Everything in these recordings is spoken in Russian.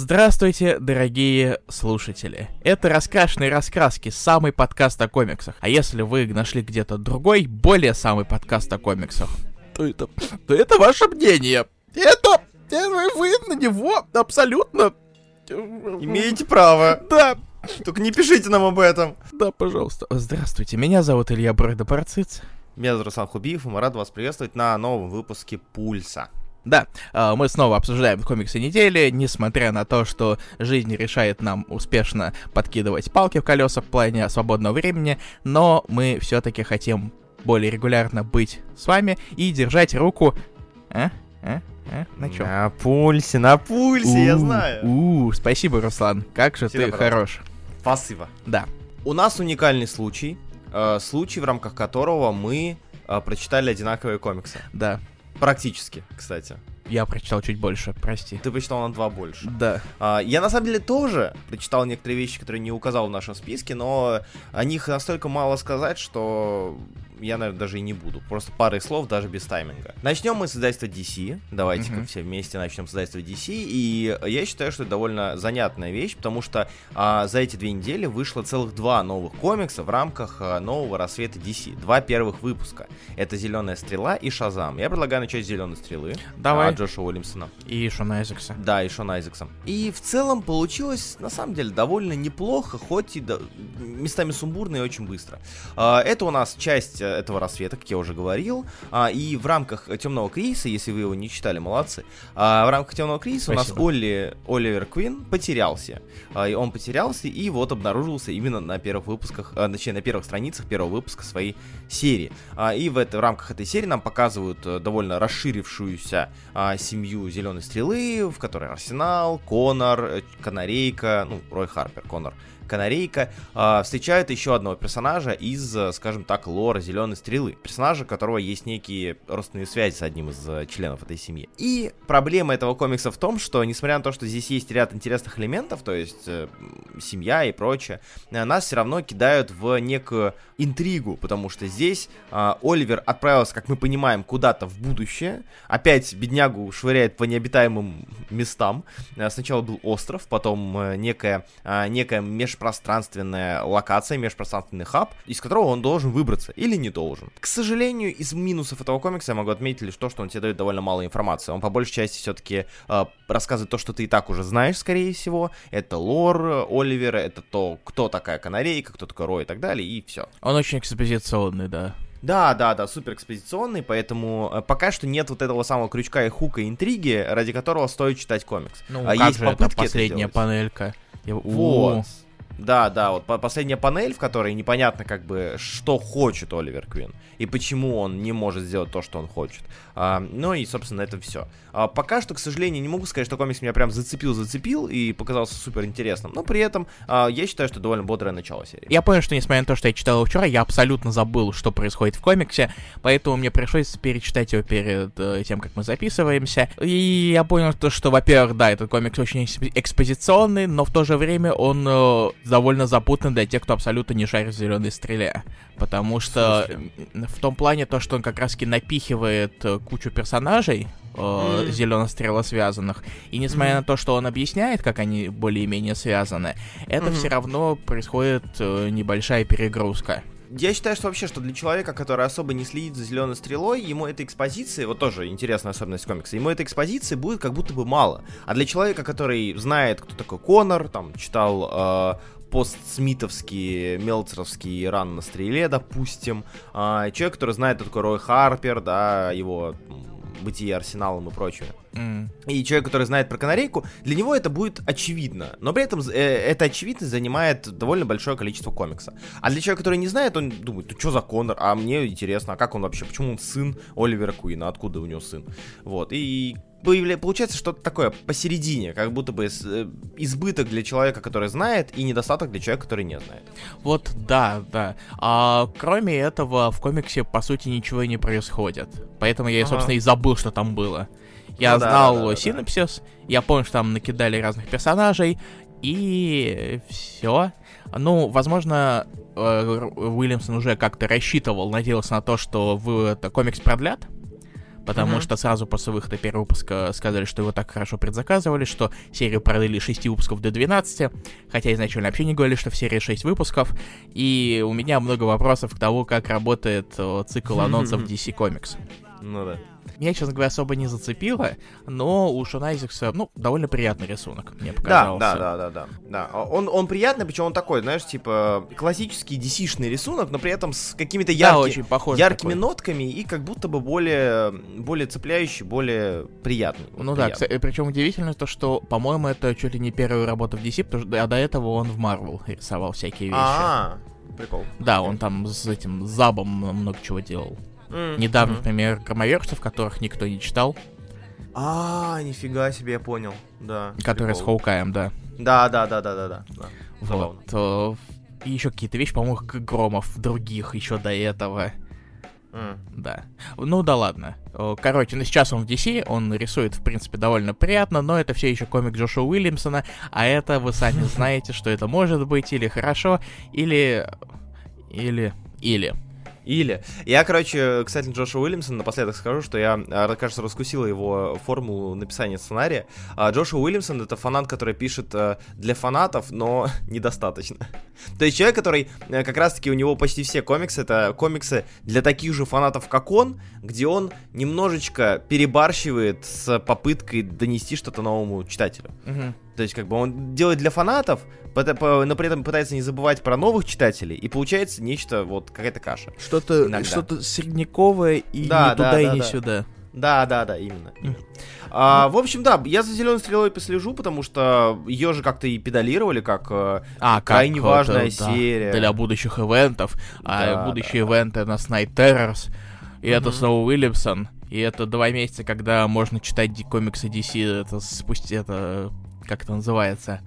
Здравствуйте, дорогие слушатели. Это «Раскрашенные раскраски», самый подкаст о комиксах. А если вы нашли где-то другой, более самый подкаст о комиксах, то это, то это ваше мнение. Это, это вы на него абсолютно... Имеете право. Да, Только не пишите нам об этом. да, пожалуйста. Здравствуйте, меня зовут Илья Бройда-Парциц. Меня зовут Руслан Хубиев, и мы рады вас приветствовать на новом выпуске «Пульса». Да, а, мы снова обсуждаем комиксы недели, несмотря на то, что жизнь решает нам успешно подкидывать палки в колеса в плане свободного времени, но мы все-таки хотим более регулярно быть с вами и держать руку... А? А? А? На чем? На пульсе, на пульсе, я знаю. У, спасибо, Руслан. Как же Всегда ты пожалуйста. хорош. Спасибо. Да. У нас уникальный случай, э, случай, в рамках которого мы э, прочитали одинаковые комиксы. Да. Практически, кстати. Я прочитал чуть больше, прости. Ты прочитал на два больше. Да. А, Я на самом деле тоже прочитал некоторые вещи, которые не указал в нашем списке, но о них настолько мало сказать, что я, наверное, даже и не буду. Просто парой слов, даже без тайминга. Начнем мы с издательства DC. Давайте-ка Мгм. все вместе начнем с издательства DC. И я считаю, что это довольно занятная вещь, потому что а, за эти две недели вышло целых два новых комикса в рамках а, нового рассвета DC. Два первых выпуска. Это Зеленая стрела и Шазам. Я предлагаю начать с Зеленой стрелы. Давай. а, Джоша Уильямсона. И Шона Айзекса. Да, и Шон Айзексом. И в целом получилось, на самом деле, довольно неплохо, хоть и до- местами сумбурно и очень быстро. А, Это у нас часть этого рассвета, как я уже говорил. А, И в рамках Темного кризиса, если вы его не читали, молодцы. а, В рамках Темного кризиса у нас Спасибо. Олли, Оливер Квин потерялся. А, И он потерялся и вот обнаружился именно на первых выпусках, а, точнее, на первых страницах первого выпуска своей серии. А, И в, это, в рамках этой серии нам показывают э, довольно расширившуюся а, семью Зеленой Стрелы, в которой Арсенал, Конор, э, Канарейка, ну, Рой Харпер, Конор, Канарейка, а, встречают еще одного персонажа из, э, скажем так, лора Зеленой Стрелы. Персонажа, у которого есть некие родственные связи с одним из э, членов этой семьи. И проблема этого комикса в том, что, несмотря на то, что здесь есть ряд интересных элементов, то есть э, семья и прочее, нас все равно кидают в некую интригу, потому что здесь а, Оливер отправился, как мы понимаем, куда-то в будущее. Опять беднягу швыряет по необитаемым местам. Сначала был остров, потом э, некая, а, некая межпространственная локация, межпространственный хаб, из которого он должен выбраться или не должен. К сожалению, из минусов этого комикса я могу отметить лишь то, что он тебе дает довольно мало информации. Он по большей части все-таки рассказывает то, что ты и так уже знаешь, скорее всего. Это лор э, Оливера, это то, кто такая канарейка, кто такой Рой и так далее, и все. Он очень экспозиционный, да. Да, да, да, супер экспозиционный, поэтому э, пока что нет вот этого самого крючка и хука интриги, ради которого стоит читать комикс. Ну, А как есть же это попытки это последняя сделать. панелька? Я- Вот. Да, да, вот по- последняя панель, в которой непонятно как бы, что хочет Оливер Квин и почему он не может сделать то, что он хочет. А, ну и, собственно, это все. пока что, к сожалению, не могу сказать, что комикс меня прям зацепил-зацепил и показался супер интересным, но при этом а, я считаю, что довольно бодрое начало серии. Я понял, что несмотря на то, что я читал его вчера, я абсолютно забыл, что происходит в комиксе, поэтому мне пришлось перечитать его перед э, тем, как мы записываемся. И я понял, то, что, во-первых, да, этот комикс очень эксп- экспозиционный, но в то же время он э, довольно запутанный для тех, кто абсолютно не шарит в зеленой стреле. Потому что в том плане то, что он как раз-таки напихивает э, кучу персонажей, Мгм. зеленой стрела связанных. И несмотря на то, что он объясняет, как они более-менее связаны, это Мгм. все равно происходит э, небольшая перегрузка. Я считаю, что вообще, что для человека, который особо не следит за зеленой стрелой, ему этой экспозиции, вот тоже интересная особенность комикса, ему этой экспозиции будет как будто бы мало. А для человека, который знает, кто такой Конор, там, читал э, постсмитовский, мелцеровский ран на стреле, допустим, а, человек, который знает, кто такой Рой Харпер, да, его бытие арсеналом и прочее. М. И человек, который знает про канарейку, для него это будет очевидно. Но при этом э, эта очевидность занимает довольно большое количество комикса. А для человека, который не знает, он думает, ну что за Конор? А мне интересно, а как он вообще, почему он сын Оливера Куина, откуда у него сын? Вот, и получается что-то такое посередине, как будто бы э, избыток для человека, который знает, и недостаток для человека, который не знает. Вот, да, да. А кроме этого, в комиксе, по сути, ничего и не происходит. Поэтому я, Ага. собственно, и забыл, что там было. Я Ну да, знал да, да, да. синопсис, я помню, что там накидали разных персонажей, и все. Ну, возможно, э, Уильямсон уже как-то рассчитывал, надеялся на то, что в это, комикс продлят, потому Мгм. что сразу после выхода первого выпуска сказали, что его так хорошо предзаказывали, что серию продлили с 6 выпусков до 12, хотя изначально вообще не говорили, что в серии 6 выпусков, и у меня много вопросов к тому, как работает э, цикл анонсов DC Comics. Ну да. Меня, честно говоря, особо не зацепило, но у Шона Айзекса, ну, довольно приятный рисунок, мне Да, показался. да, да, да, да, да. А Он, он приятный, причем он такой, знаешь, типа классический DC-шный рисунок, но при этом с какими-то Да, яркими, похож. яркими такой. нотками и как будто бы более, более цепляющий, более приятный. Вот Ну да, приятный. причем удивительно то, что, по-моему, это чуть ли не первая работа в DC, потому что а до этого он в Marvel рисовал всякие вещи. А, прикол. Да, он там с этим Забом много чего делал. М, Недавно, мгм. например, громоверцев, которых никто не читал, А, нифига себе, я понял. Да. которые с. Хоукаем, да. Да, да, да, да, да, да. Забавно. Вот. э, И еще какие-то вещи, по-моему, Громов других еще до этого. М. Да. Ну да ладно. Э, Короче, ну сейчас он в DC, он рисует, в принципе, довольно приятно, но это все еще комик Джошуа Уильямсона, а это вы сами знаете, что это может быть или хорошо, или... Или... Или... Или. Я, короче, кстати, Джоша Уильямсона напоследок скажу, что я, а, кажется, раскусила его формулу написания сценария. А, Джоша Уильямсон — это фанат, который пишет э, для фанатов, но недостаточно. То есть человек, который э, как раз-таки у него почти все комиксы, это комиксы для таких же фанатов, как он, где он немножечко перебарщивает с попыткой донести что-то новому читателю. Мгм. То есть, как бы он делает для фанатов, но при этом пытается не забывать про новых читателей, и получается нечто, вот, какая-то каша. Что-то Иногда. что-то средневековое и Да, не да, туда и да, не да. сюда. Да, да, да, именно. А, в общем, да, я за зеленой стрелой послежу, потому что ее же как-то и педалировали, как э, А, крайне как важная да, серия. Для будущих ивентов. а Да, будущие ивенты на Night Terrors. И это снова Уильямсон. И это два месяца, когда можно читать комиксы DC. Это спустя... Это... Как это называется?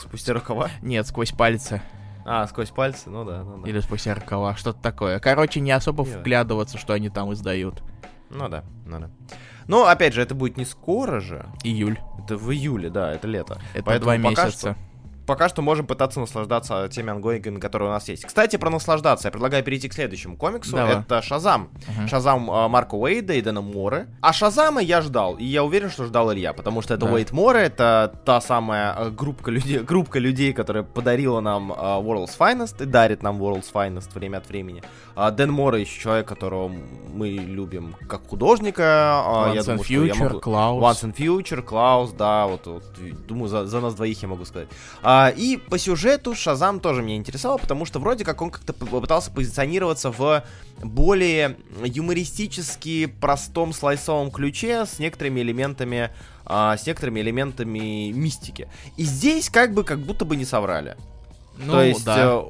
спустя рукава. Нет, сквозь пальцы. А, сквозь пальцы, ну да, ну да. Или спустя рукава. Что-то такое. Короче, не особо Не. вглядываться, что они там издают. Ну да, ну да. Но, опять же, это будет не скоро же. Июль. Это в июле, да, это лето. Это Поэтому два месяца. Пока что можем пытаться наслаждаться теми ангоингами, которые у нас есть. Кстати, про наслаждаться. Я предлагаю перейти к следующему комиксу. Давай. Это Шазам. Мгм. Шазам а, Марка Уэйда и Дэна Мора. А Шазама я ждал. И я уверен, что ждал Илья. Потому что это Да. Уэйд Мора. Это та самая а, группка людей, группка людей, которая подарила нам а, World's Finest и дарит нам World's Finest время от времени. А, Дэн Мора еще человек, которого мы любим как художника. А, я Once and думаю, я Future, могу- Клаус. Once and Future, Клаус, да, вот, вот, думаю, за, за нас двоих я могу сказать. А, и по сюжету Шазам тоже меня интересовал, потому что вроде как он как-то попытался позиционироваться в более юмористически простом слайсовом ключе с некоторыми элементами а, с некоторыми элементами мистики. И здесь как бы как будто бы не соврали. Ну, То есть да.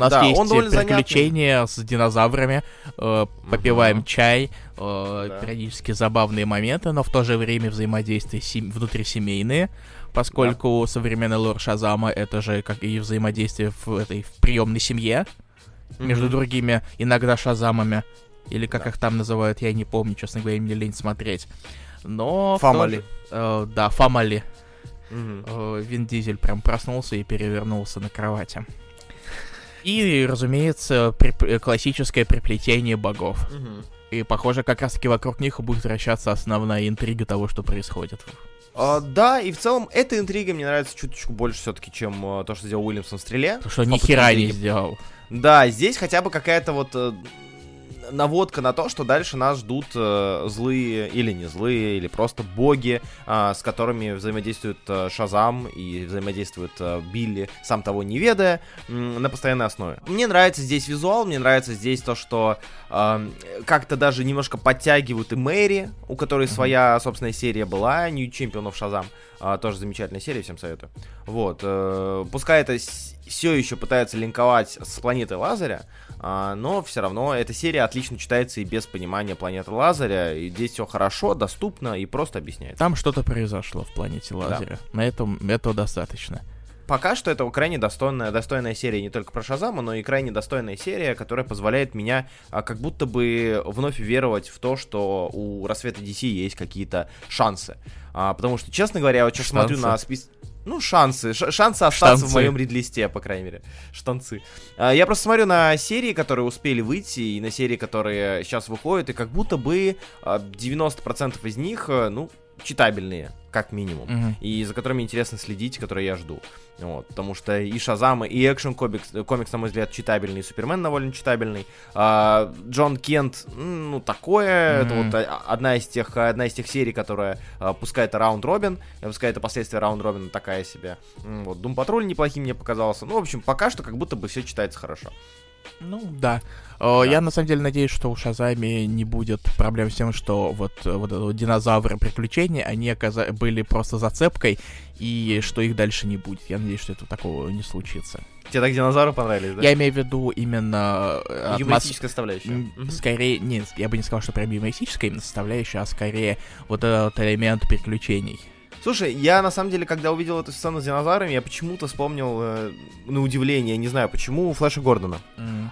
У нас да, есть он довольно занятный. приключения с динозаврами, э, попиваем Мгм. чай, э, Да. периодически забавные моменты, но в то же время взаимодействия сем- внутрисемейные, поскольку современный лор Шазама это же как и взаимодействие в этой в приемной семье между Мгм. другими иногда Шазамами. Или как Да. их там называют, я не помню, честно говоря, мне лень смотреть. Но... Family. же- э, да, Фамали. Мгм. Э, Вин Дизель прям проснулся и перевернулся на кровати. И, разумеется, прип- э, классическое приплетение богов. Мгм. И, похоже, как раз-таки вокруг них будет вращаться основная интрига того, что происходит. А, да, и в целом эта интрига мне нравится чуточку больше все-таки, чем э, то, что сделал Уильямсон в стреле. Потому что ни хера не сделал. Да, здесь хотя бы какая-то вот э, наводка на то, что дальше нас ждут э, злые или не злые, или просто боги, а, с которыми взаимодействует э, Шазам и взаимодействует э, Билли, сам того не ведая, м, на постоянной основе. Мне нравится здесь визуал, мне нравится здесь то, что э, как-то даже немножко подтягивают и Мэри, у которой своя собственная серия была, New Champion of Shazam, а, тоже замечательная серия, всем советую. Вот, э, пускай это все еще пытается линковать с планетой Лазаря, а, но все равно эта серия отлично читается и без понимания планеты Лазаря, и здесь все хорошо, доступно и просто объясняется. Там что-то произошло в планете Лазаря. На этом этого достаточно. Пока что это крайне достойная, достойная серия не только про Шазама, но и крайне достойная серия, которая позволяет меня а, как будто бы вновь веровать в то, что у Рассвета DC есть какие-то шансы. А, потому что, честно говоря, я вот сейчас смотрю Шансы? на список... ну, шансы. Шансы остаться Штанцы. в моем рид-листе, по крайней мере. Штанцы. А, Я просто смотрю на серии, которые успели выйти, и на серии, которые сейчас выходят, и как будто бы а, 90% из них, э, ну, читабельные, как минимум. Мгм. И за которыми интересно следить, которые я жду. Вот, потому что и Шазам, и экшен комикс, комикс, на мой взгляд, читабельный, и Супермен довольно читабельный. А, Джон Кент, ну, такое, это Мгм. вот одна из тех, одна из тех серий, которая, а, пускай это раунд Робин, э, пускай это последствия раунд Робина такая себе. Вот, Дум Патруль неплохим мне показался. Ну, в общем, пока что как будто бы все читается хорошо. Ну, да. Э, Я на самом деле надеюсь, что у Шазами не будет проблем с тем, что вот, э, вот динозавры приключения, они оказа- были просто зацепкой, и что их дальше не будет. Я надеюсь, что это такого не случится. Тебе так динозавры понравились, да? Я имею в виду именно э, атмос- Юмористическая составляющая. М, Мгм. Скорее, нет, я бы не сказал, что прям юмористическая именно составляющая, а скорее вот этот элемент приключений. Слушай, я на самом деле, когда увидел эту сцену с динозаврами, я почему-то вспомнил, э, на удивление, не знаю почему, Флэша Гордона.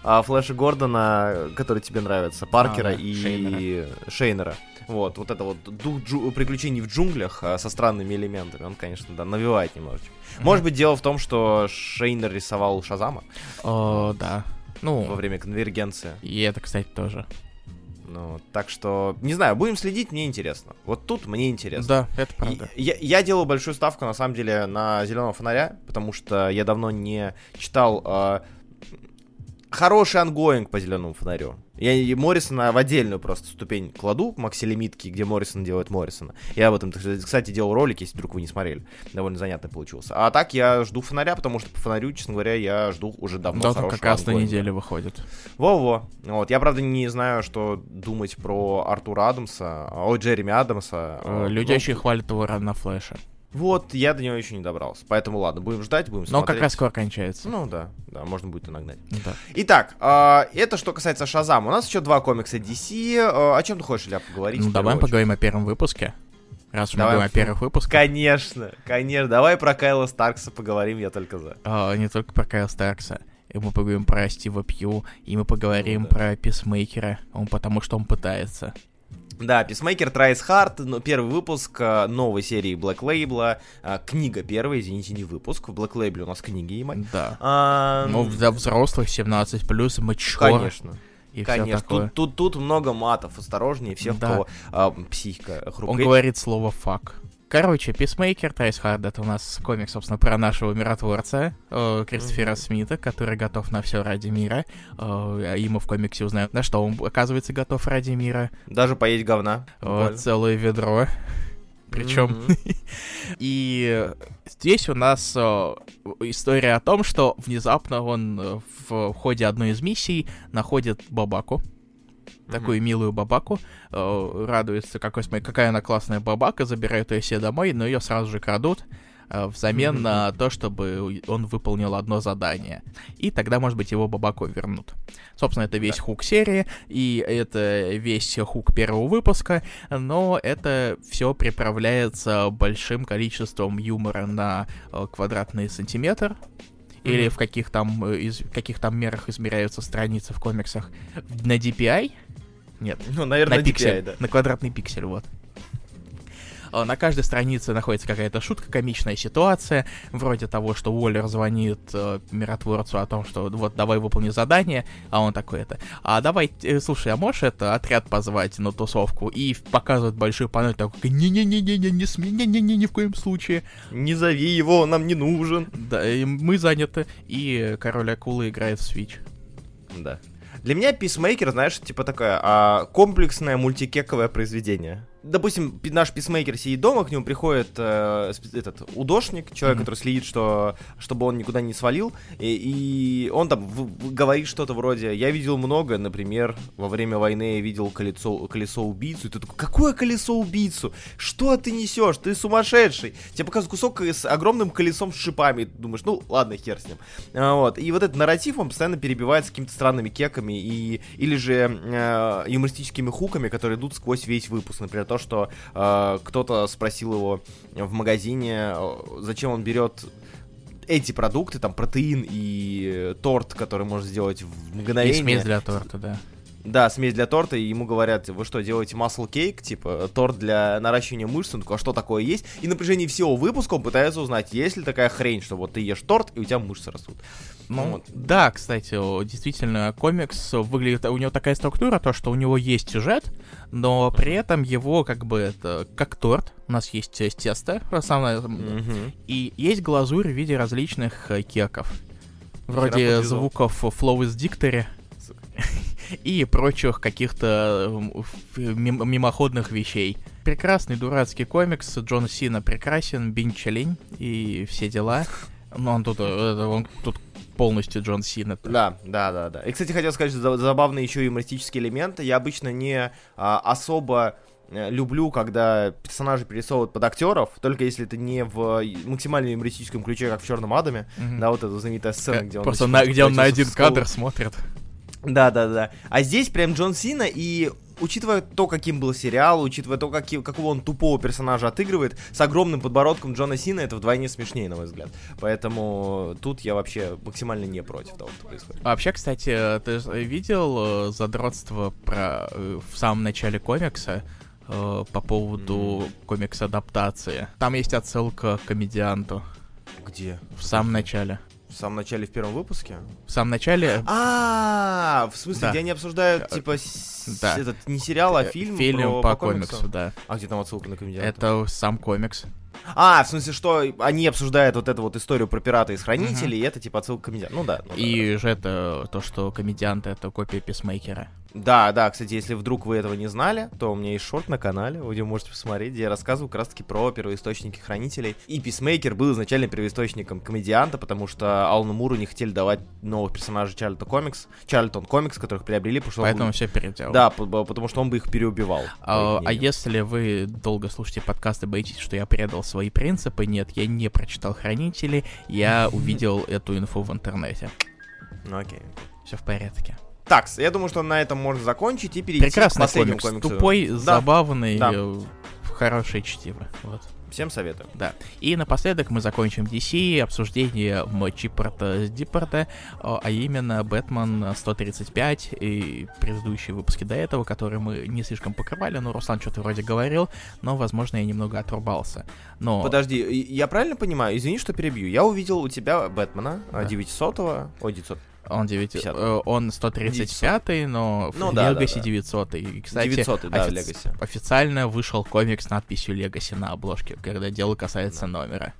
А Флэша Гордона, который тебе нравится, Паркера А, да, и Шейнера. Шейнера. Вот, вот это вот дух джу- приключений в джунглях а, со странными элементами, он, конечно, да, навевает немножечко. Может быть, дело в том, что Шейнер рисовал Шазама О, да. во Ну, время конвергенции. и это, кстати, тоже. Ну, так что, не знаю, будем следить, мне интересно. Вот тут мне интересно. Да, это правда. И Я, я делаю большую ставку, на самом деле, на зеленого фонаря, потому что я давно не читал а, хороший ongoing по зеленому фонарю. Я и Моррисона в отдельную просто ступень кладу, макси-лимитки, где Моррисон делает Моррисона. Я об этом, кстати, делал ролик, если вдруг вы не смотрели. Довольно занятный получился. А так я жду фонаря, потому что по фонарю, честно говоря, я жду уже давно Да, как раз на неделю выходит. Во-во. Вот. Я, правда, не знаю, что думать про Артура Адамса, ой, Джереми Адамса. Э, Люди очень хвалят его на Флэше. Вот, я до него еще не добрался. Поэтому ладно, будем ждать, будем Но смотреть. как раз скоро кончается. Ну да, да, можно будет и нагнать. Да. Итак, а, это что касается Шазама. У нас еще два комикса DC. А, О чем ты хочешь, Илья, поговорить? Ну, давай очередь? поговорим о первом выпуске. Раз уж мы Давай. говорим о первых выпусках. Конечно, конечно. Давай про Кайла Старкса поговорим, я только за. А, не только про Кайла Старкса. И мы поговорим про Стива Пью, и мы поговорим Ну да. про Писмейкера, он потому что он пытается. Да, Писмейкер Tries Hard, ну, первый выпуск а, новой серии Black Label, а, книга первая, извините, не выпуск. В Black Label у нас книги, ебать. Да. А, Ну, для взрослых 17 плюс, mature Конечно, и конечно. Тут, тут, тут много матов, осторожнее всех, Да. кто а, психика Он хрупкая. говорит слово «fuck». Короче, Peacemaker Tries Hard, это у нас комик, собственно, про нашего миротворца, э, Кристофера Мгм. Смита, который готов на все ради мира. Э, и мы в комиксе узнаем, на что он, оказывается, готов ради мира. Даже поесть говна. Э, целое ведро. Причем Мгм. И здесь у нас э, история о том, что внезапно он э, в ходе одной из миссий находит Бабаку. Такую милую бабаку, э, радуется, какой, какая она классная бабака, забирает ее себе домой, но ее сразу же крадут э, взамен на то, чтобы он выполнил одно задание. И тогда, может быть, его бабаку вернут. Собственно, это весь Да. хук серии, и это весь хук первого выпуска, но это все приправляется большим количеством юмора на э, квадратный сантиметр. Или в каких там, э, из, каких там мерах измеряются страницы в комиксах. На DPI? Нет, Ну, наверное, на пиксель, DPI, да. на квадратный пиксель, вот. А, На каждой странице находится какая-то шутка, комичная ситуация, вроде того, что Уоллер звонит э, миротворцу о том, что вот давай выполни задание, а он такой это, а давай, э, слушай, а можешь это отряд позвать на тусовку? И показывает большой панель такой, не-не-не-не-не, не сме, не-не-не, ни в коем случае. Не зови его, он нам не нужен. Да, и мы заняты, и король акулы играет в Switch. Да. Для меня Писмейкер, знаешь, типа такое а, комплексное мультикековое произведение. Допустим, наш писмейкер сидит дома, к нему приходит э, этот удошник, человек, Мгм. который следит, что, чтобы он никуда не свалил, и, и он там в- говорит что-то вроде «Я видел много, например, во время войны я видел колесо, колесо убийцу», и ты такой «Какое колесо убийцу? Что ты несешь? Ты сумасшедший!» Тебе показывают кусок с огромным колесом с шипами, и ты думаешь «Ну, ладно, хер с ним». А, Вот. И вот этот нарратив, он постоянно перебивается какими-то странными кеками и, или же э, юмористическими хуками, которые идут сквозь весь выпуск. Например, то, что э, кто-то спросил его в магазине, э, зачем он берет эти продукты, там протеин и торт, который может сделать в И мгновение. смесь для торта, да. Да, смесь для торта, и ему говорят, вы что, делаете muscle cake, типа, торт для наращивания мышц, он такой, а что такое есть? И на протяжении всего выпуска он пытается узнать, есть ли такая хрень, что вот ты ешь торт, и у тебя мышцы растут. Ну, вот. да, кстати, действительно, комикс выглядит, у него такая структура, то, что у него есть сюжет, но при этом его, как бы, это, как торт, у нас есть тесто, самое, mm-hmm. и есть глазурь в виде различных э, кеков. Вроде звуков Flow из Dictory и прочих каких-то мимоходных вещей. Прекрасный дурацкий комикс, Джон Сина прекрасен, Бинчелень и все дела. Но он тут, э, он тут полностью Джон Сина. Да, да, да, да. И, кстати, хотел сказать, что забавный еще юмористический элемент. Я обычно не а, особо э, люблю, когда персонажи перерисовывают под актеров, только если это не в максимально юмористическом ключе, как в Черном Адаме, mm-hmm. да, вот эта знаменитая сцена, где он... Просто на, где он на один кадр смотрит. Да, да, да. А здесь прям Джон Сина, и учитывая то, каким был сериал, учитывая то, каким, какого он тупого персонажа отыгрывает, с огромным подбородком Джона Сина это вдвойне смешнее, на мой взгляд. Поэтому тут я вообще максимально не против того, что происходит. А вообще, кстати, ты видел э, задротство про э, в самом начале комикса? Э, по поводу mm. комикс-адаптации. Там есть отсылка к комедианту. Где? В самом начале. В самом начале, в первом выпуске? В самом начале... А, в смысле, где они обсуждают, типа, этот не сериал, а фильм Фильм по комиксу, да. А где там отсылка на комедианта? Это сам комикс. А, в смысле, что они обсуждают вот эту вот историю про пирата из хранителей, угу. и это типа отсылка к комедианту. Ну да. Ну, и да. же это то, что комедиант это копия писмейкера. Да, да, кстати, если вдруг вы этого не знали, то у меня есть шорт на канале, где вы можете посмотреть, где я рассказываю как раз таки про первоисточники хранителей. И Писмейкер был изначально первоисточником комедианта, потому что Алану Муру не хотели давать новых персонажей Чарльтон Комикс, Чарльтон Комикс, которых приобрели, потому что Поэтому он... все переделал. Да, потому что он бы их переубивал. А, а если вы долго слушаете подкасты, боитесь, что я предал свои принципы, нет, я не прочитал Хранители, я увидел эту инфу в интернете. Ну окей. Все в порядке. Так, я думаю, что на этом можно закончить и перейти Прекрасный к последнему комикс. комиксу. Тупой, да. забавный, да. Э, хорошее чтиво. Вот. Всем советую. Да. И напоследок мы закончим DC обсуждение Чипорта с Дипорта, а именно Бэтмен 135 и предыдущие выпуски до этого, которые мы не слишком покрывали. Ну, Руслан что-то вроде говорил, но, возможно, я немного отрубался. Но... Подожди, я правильно понимаю? Извини, что перебью. Я увидел у тебя Бэтмена да. 900-го, ой, 900 он 9... Э, он 135 но ну, в да, Legacy да, да. 900 И, кстати, 900 да, офи- Legacy. официально вышел комикс с надписью Legacy на обложке, когда дело касается да. номера.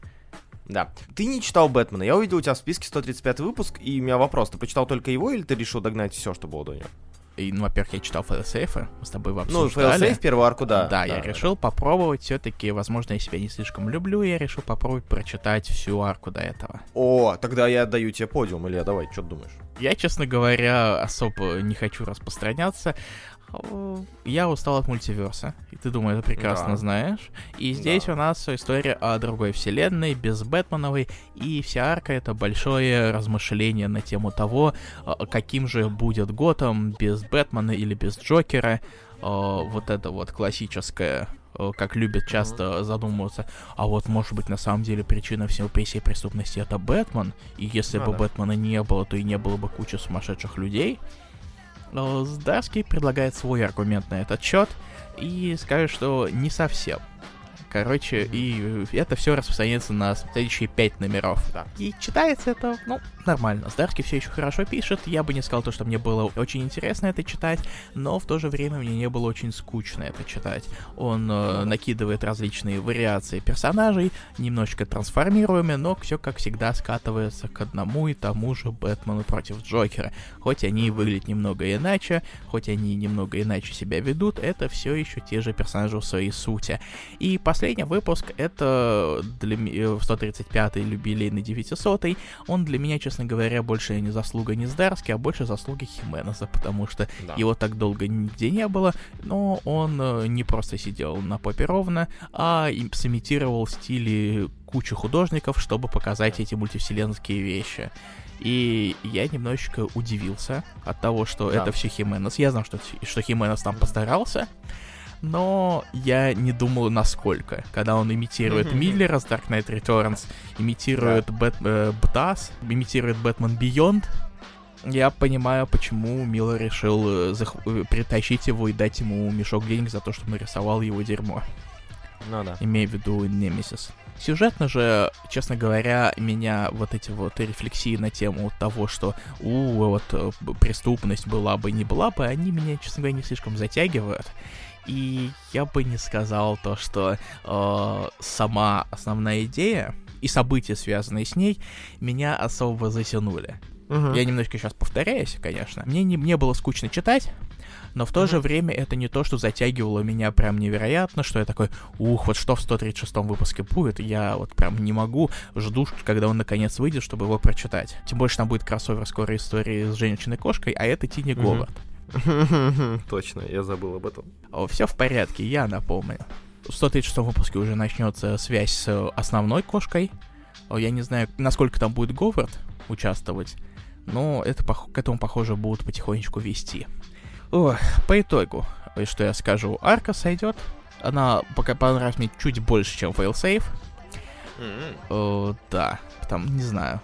Да. Ты не читал Бэтмена. Я увидел у тебя в списке 135 выпуск, и у меня вопрос. Ты почитал только его, или ты решил догнать все, что было до него? И, ну, во-первых, я читал Failsafe, мы с тобой его ну, обсуждали. Ну, Failsafe первую арку, да. Да, да я да, решил да. попробовать все-таки, возможно, я себя не слишком люблю, я решил попробовать прочитать всю арку до этого. О, тогда я отдаю тебе подиум, Илья, давай, что ты думаешь? Я, честно говоря, особо не хочу распространяться. Я устал от мультиверса, и ты, думаю, это прекрасно да. знаешь. И здесь да. у нас история о другой вселенной, без Бэтменовой, и вся арка — это большое размышление на тему того, а, каким же будет Готэм без Бэтмена или без Джокера. А, вот это вот классическое как любят часто mm-hmm. задумываться, а вот может быть на самом деле причина всего всей преступности это Бэтмен, и если а, бы да. Бэтмена не было, то и не было бы кучи сумасшедших людей. Здарский предлагает свой аргумент на этот счет и скажет, что не совсем. Короче, и это все распространяется на следующие пять номеров. Да. И читается это, ну, нормально. Здарский все еще хорошо пишет. Я бы не сказал то, что мне было очень интересно это читать, но в то же время мне не было очень скучно это читать. Он э, накидывает различные вариации персонажей, немножечко трансформируемые, но все, как всегда, скатывается к одному и тому же Бэтмену против Джокера. Хоть они и выглядят немного иначе, хоть они немного иначе себя ведут, это все еще те же персонажи в своей сути. И последний выпуск, это для 135-й э, юбилейный 900-й, он для меня, честно говоря, больше не заслуга не Здарски, а больше заслуга Хименеса, потому что да. его так долго нигде не было, но он э, не просто сидел на попе ровно, а сымитировал стили кучу художников, чтобы показать эти мультивселенские вещи. И я немножечко удивился от того, что да. это все Хименес. Я знал, что, что Хименес там постарался, но я не думал, насколько. Когда он имитирует Миллера с Dark Knight Returns, имитирует. Бэт, э, Бтас, имитирует Бэтмен Beyond, Я понимаю, почему Мило решил э, зах- э, притащить его и дать ему мешок денег за то, что нарисовал его дерьмо. Ну да. Имея в виду Немесис. Сюжетно же, честно говоря, меня вот эти вот рефлексии на тему того, что у вот э, преступность была бы, не была бы, они меня, честно говоря, не слишком затягивают. И я бы не сказал то, что э, сама основная идея и события, связанные с ней, меня особо затянули. Мгм. Я немножко сейчас повторяюсь, конечно. Мне не, мне было скучно читать, но в то же Мгм. время это не то, что затягивало меня прям невероятно, что я такой, ух, вот что в 136 выпуске будет, я вот прям не могу, жду, когда он наконец выйдет, чтобы его прочитать. Тем больше там будет кроссовер скорой истории с женщиной-кошкой, а это Тини Мгм. Говард. Точно, я забыл об этом. Все в порядке, я напомню. В 136 выпуске уже начнется связь с основной кошкой. О, Я не знаю, насколько там будет Говард участвовать, но это, к этому, похоже, будут потихонечку вести. Ох, по итогу, э, что я скажу, арка сойдет. Она пока понравилась мне чуть больше, чем Failsafe. М-м. Э, да, там, не знаю.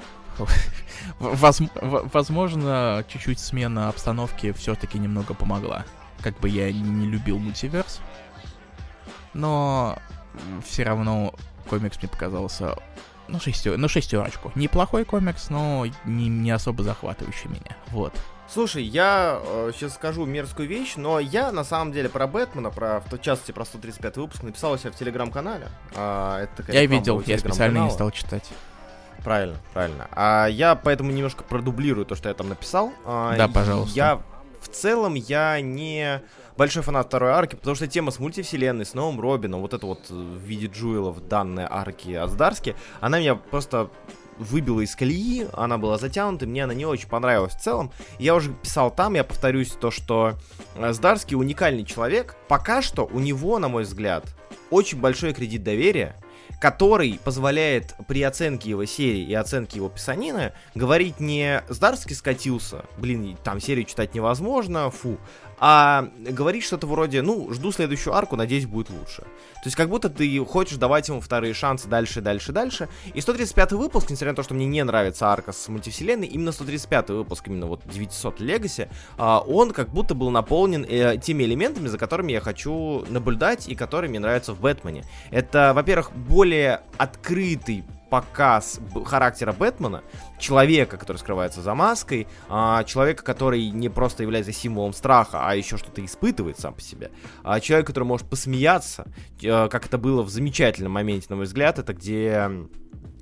Возможно, чуть-чуть смена обстановки все-таки немного помогла. Как бы я не любил мультиверс. Но все равно комикс мне показался ну, шестер... ну, шестерочку. Неплохой комикс, но не, не особо захватывающий меня. Вот. Слушай, я сейчас скажу мерзкую вещь, но я на самом деле про Бэтмена, про, в частности про 135 выпуск, написал у себя в телеграм-канале. А, это такая я видел, я специально не стал читать. Правильно, правильно. А я поэтому немножко продублирую то, что я там написал. А, Да, пожалуйста. Я в целом я не большой фанат второй арки, потому что тема с мультивселенной, с новым Робином, вот это вот э, в виде Джуэлов данная арки Аздарски, она меня просто выбила из колеи, она была затянута, мне она не очень понравилась в целом. Я уже писал там, я повторюсь, то, что Здарский уникальный человек. Пока что у него, на мой взгляд, очень большой кредит доверия, который позволяет при оценке его серии и оценке его писанины говорить не «Здарский скатился», блин, там серию читать невозможно, фу, а говорить что-то вроде «ну, жду следующую арку, надеюсь, будет лучше». То есть как будто ты хочешь давать ему вторые шансы дальше, дальше, дальше. И 135 выпуск, несмотря на то, что мне не нравится арка с мультивселенной, именно 135 выпуск, именно вот 900 Legacy, а, он как будто был наполнен э, теми элементами, за которыми я хочу наблюдать и которые мне нравятся в Бэтмене. Это, во-первых, более открытый показ характера Бэтмена, человека, который скрывается за маской, а, человека, который не просто является символом страха, а еще что-то испытывает сам по себе, а, человек, который может посмеяться, э, как это было в замечательном моменте, на мой взгляд, это где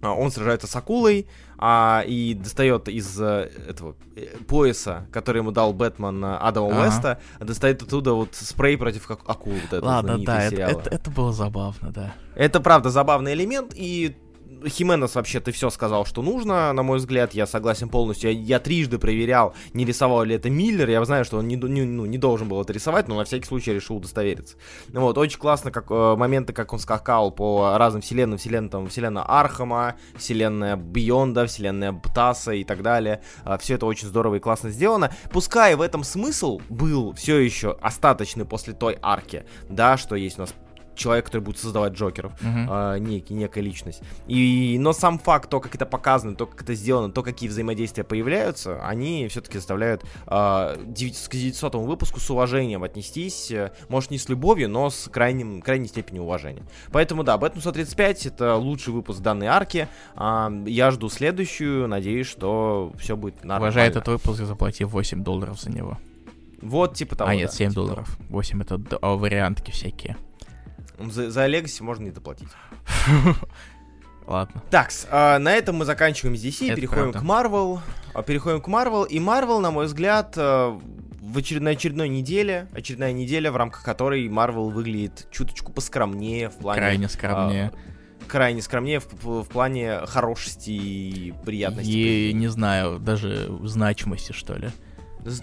а, он сражается с акулой а, и достает из э, этого э, пояса, который ему дал Бэтмен э, Адама Ага. Уэста, достает оттуда вот спрей против акул. Вот Ладно, да, это, это, это было забавно, да. Это правда забавный элемент, и Хименес вообще ты все сказал, что нужно, на мой взгляд, я согласен полностью. Я, я трижды проверял, не рисовал ли это Миллер. Я знаю, что он не, не- ну, не должен был это рисовать, но на всякий случай решил удостовериться. Вот, очень классно, как э, моменты, как он скакал по разным вселенным, вселенным, там, вселенная Аркхама, вселенная Beyond а, вселенная Птаса и так далее. все это очень здорово и классно сделано. Пускай в этом смысл был все еще остаточный после той арки, да, что есть у нас человек, который будет создавать Джокеров Мгм. а, некий, некая личность. И, но сам факт, то, как это показано, то, как это сделано, то, какие взаимодействия появляются, они все-таки заставляют а, девять- к 900 выпуску с уважением отнестись. э, Может, не с любовью, но с крайним, крайней степенью уважения. Поэтому, да, Бэтмен 135 это лучший выпуск данной арки. А, я жду следующую, надеюсь, что все будет нормально. Уважая этот выпуск, заплати 8 долларов за него. Вот, типа того. а, нет, да, 7 типа долларов. 8 это а, вариантки всякие. За, за Legacy можно не доплатить. Ладно. Так, на этом мы заканчиваем с DC, Это переходим правда. к Marvel. А, Переходим к Marvel. И Marvel, на мой взгляд, э, в очеред... на очередной неделе, очередная неделя, в рамках которой Marvel выглядит чуточку поскромнее в плане... Крайне скромнее. а, крайне скромнее в, в- в плане хорошести и приятности. И не знаю, даже значимости, что ли.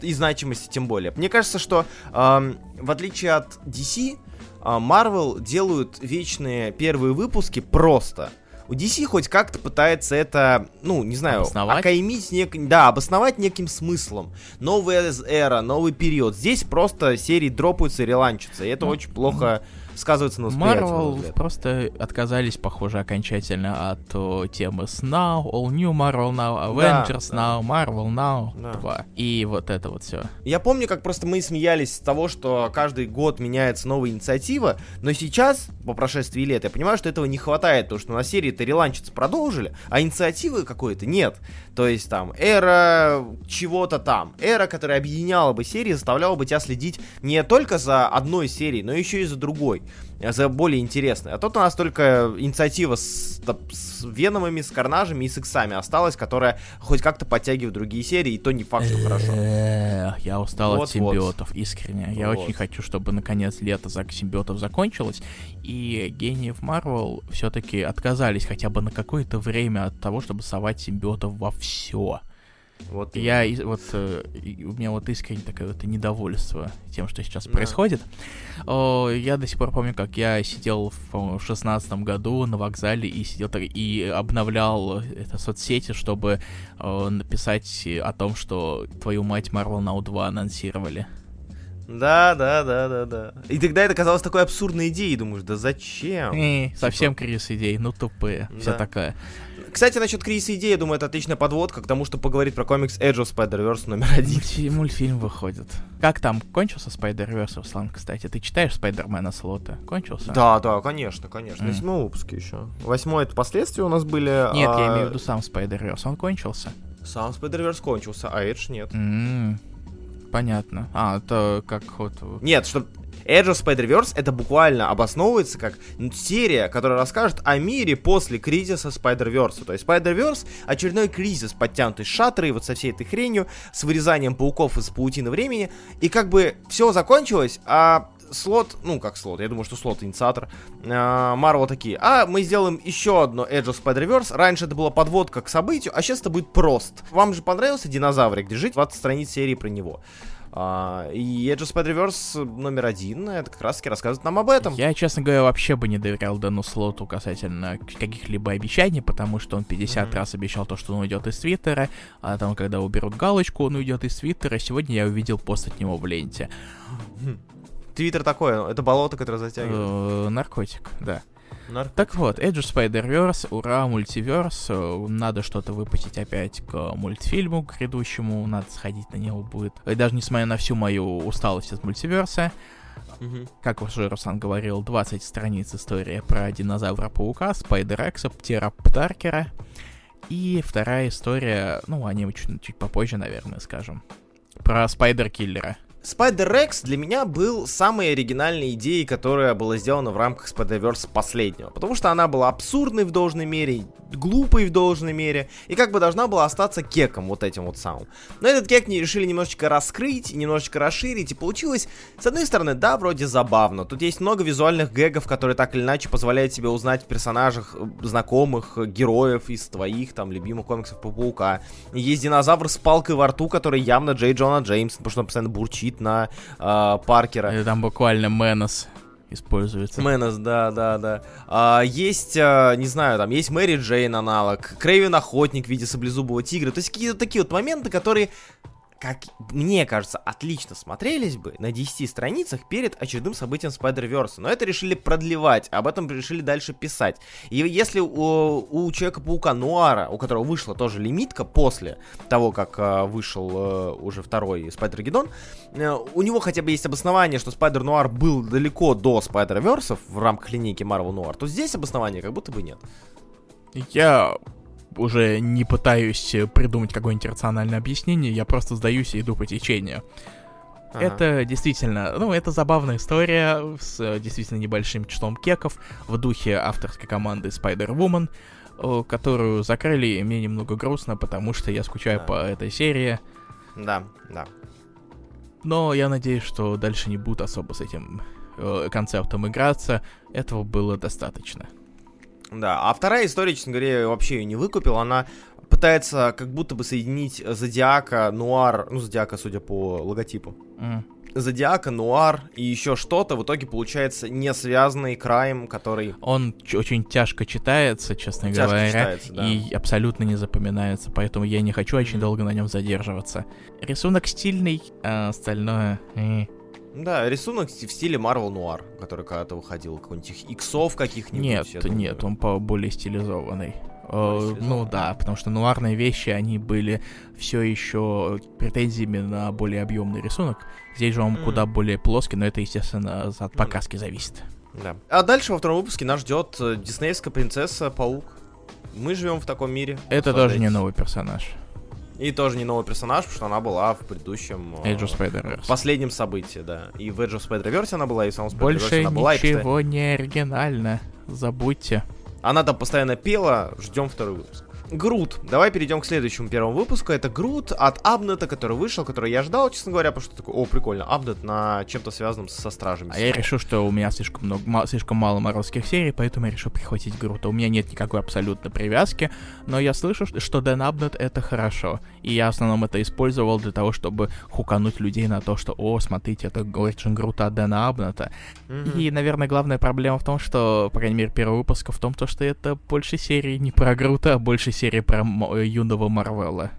И значимости тем более. Мне кажется, что эм, в отличие от DC, а, Marvel делают вечные первые выпуски просто. У DC хоть как-то пытается это, ну, не знаю, Обосновать? окаймить нек... да, обосновать неким смыслом. Новая эра, новый период. Здесь просто серии дропаются и реланчатся, и это Ну, очень плохо сказывается на восприятии. Marvel просто отказались, похоже, окончательно от о, темы с Now, All New Marvel Now, Avengers да. Now, Marvel Now Да. 2. И вот это вот все. Я помню, как просто мы смеялись с того, что каждый год меняется новая инициатива, но сейчас, по прошествии лет, я понимаю, что этого не хватает, потому что на серии-то реланчицы продолжили, а инициативы какой-то нет. То есть там эра чего-то там, эра, которая объединяла бы серии, заставляла бы тебя следить не только за одной серией, но еще и за другой, за более интересной. А тут у нас только инициатива с, с Веномами, с Карнажами и с Иксами осталась, которая хоть как-то подтягивает другие серии, и то не факт, что хорошо. Эх, Я устал от Вот-вот. симбиотов, искренне. Я Вот. очень хочу, чтобы наконец лето за симбиотов закончилось, и гениев Марвел все-таки отказались хотя бы на какое-то время от того, чтобы совать симбиотов во все. Вот Я и- вот э, и у меня вот искренне такое вот недовольство тем, что сейчас Да. происходит. О, я до сих пор помню, как я сидел в, шестнадцатом году на вокзале и сидел так, и обновлял это соцсети, чтобы э, написать о том, что твою мать Marvel Now 2 анонсировали. Да, да, да, да, да. И тогда это казалось такой абсурдной идеей, думаешь, да зачем? Э, совсем кризис идей, ну тупые, вся Да. такая. Кстати, насчет кризиса идеи, я думаю, это отличная подводка к тому, что поговорить про комикс Edge of Spider-Verse номер один. Мульти- мультфильм выходит. Как там, кончился Spider-Verse, Руслан, кстати? Ты читаешь Спайдермена Слота? Кончился? Да, да, конечно, конечно. На седьмом выпуске еще. Восьмой это последствия у нас были. Нет, я а имею в виду сам Spider-Verse, он кончился? Сам Spider-Verse кончился, а Edge нет. Понятно. А, это как вот... Нет, что Edge of Spider-Verse это буквально обосновывается как серия, которая расскажет о мире после кризиса Spider-Verse. То есть Spider-Verse очередной кризис, подтянутый с шатрой, вот со всей этой хренью, с вырезанием пауков из паутины времени. И как бы все закончилось, а слот, ну как слот, я думаю, что слот инициатор, Марвел такие, а мы сделаем еще одно Edge of Spider-Verse, раньше это была подводка к событию, а сейчас это будет прост. Вам же понравился динозаврик, держите 20 страниц серии про него. А, и Edge of Spider-Verse номер один, это как раз таки рассказывает нам об этом. Я, честно говоря, вообще бы не доверял Дэну Слоту касательно каких-либо обещаний, потому что он 50 Мгм. раз обещал то, что он уйдет из Твиттера, а там, когда уберут галочку, он уйдет из Твиттера. Сегодня я увидел пост от него в ленте. Твиттер такое, это болото, которое затягивает. Э, наркотик, да. Нарк- Так вот, Edge of Spider-Verse, ура, мультиверс, э, надо что-то выпустить опять к мультфильму грядущему, надо сходить на него будет. И даже несмотря на всю мою усталость от мультиверса, как уже Руслан говорил, 20 страниц история про динозавра-паука, Спайдер-Экса, Птероптаркера. И вторая история, ну, о ней чуть, чуть попозже, наверное, скажем. Про Spider-Killer а. Spider-Rex для меня был самой оригинальной идеей, которая была сделана в рамках Spider-Verse последнего. Потому что она была абсурдной в должной мере, глупой в должной мере, и как бы должна была остаться кеком вот этим вот самым. Но этот кек не решили немножечко раскрыть, немножечко расширить, и получилось, с одной стороны, да, вроде забавно. Тут есть много визуальных гэгов, которые так или иначе позволяют тебе узнать персонажах э, знакомых э, героев из твоих там любимых комиксов про Паука. Есть динозавр с палкой во рту, который явно Джей Джона Джеймсон, потому что он постоянно бурчит на э, Паркера. И там буквально Менос используется. Мэнос, да, да, да. А, есть, а, не знаю, там есть Мэри Джейн аналог, Крейвен Охотник в виде саблезубого тигра. То есть какие-то такие вот моменты, которые, как мне кажется, отлично смотрелись бы на 10 страницах перед очередным событием Spider-Verse. Но это решили продлевать, об этом решили дальше писать. И если у, у Человека-паука Нуара, у которого вышла тоже лимитка после того, как а, вышел а, уже второй Spider-Гедон, э, у него хотя бы есть обоснование, что Spider Noir был далеко до Spider-Verse в рамках линейки Marvel Noir, то здесь обоснования как будто бы нет. Я уже не пытаюсь придумать какое-нибудь рациональное объяснение, я просто сдаюсь и иду по течению. Ага. Это действительно, ну, это забавная история с э, действительно небольшим числом кеков в духе авторской команды Spider-Woman, э, которую закрыли, и мне немного грустно, потому что я скучаю Да. по этой серии. Да, да. Но я надеюсь, что дальше не будут особо с этим э, концептом играться. Этого было достаточно. Да, а вторая история, честно говоря, я вообще ее не выкупил. Она пытается как будто бы соединить Зодиака, Нуар, ну, Зодиака, судя по логотипу. М. Зодиака, Нуар и еще что-то. В итоге получается не связанный краем, который... Он очень тяжко читается, честно Тяжко говоря, читается, да. и абсолютно не запоминается, поэтому я не хочу очень долго на нем задерживаться. Рисунок стильный, а остальное... Да, рисунок в стиле Marvel Noir, который когда-то выходил, какой-нибудь иксов каких-нибудь. Нет, нет, он по более стилизованный. Э, ну да, потому что нуарные вещи, они были все еще претензиями на более объемный рисунок. Здесь же он mm. куда более плоский, но это, естественно, от ну покраски зависит. Да. А дальше во втором выпуске нас ждет э, диснеевская принцесса Паук. Мы живем в таком мире. Это тоже не новый персонаж. И тоже не новый персонаж, потому что она была в предыдущем... Age of Spider-Verse. Последнем событии, да. И в Age of Spider-Verse она была, и в самом Spider-Verse Больше она была. ничего и, не оригинально. Забудьте. Она там постоянно пела, ждем второй выпуск. Грут. Давай перейдем к следующему первому выпуску. Это Грут от Абнета, который вышел, который я ждал, честно говоря, потому что такой, о, прикольно, Абнет на чем-то связанном со стражами. А я решил, что у меня слишком много, слишком мало марвелских серий, поэтому я решил прихватить Грута. У меня нет никакой абсолютно привязки, но я слышу, что Дэн Абнет это хорошо. И я в основном это использовал для того, чтобы хукануть людей на то, что, о, смотрите, это Origin Грута Дэна Абнета. Mm-hmm. И, наверное, главная проблема в том, что, по крайней мере, первый выпуск в том, то, что это больше серии не про Грута, а больше серии про э, юного Марвела.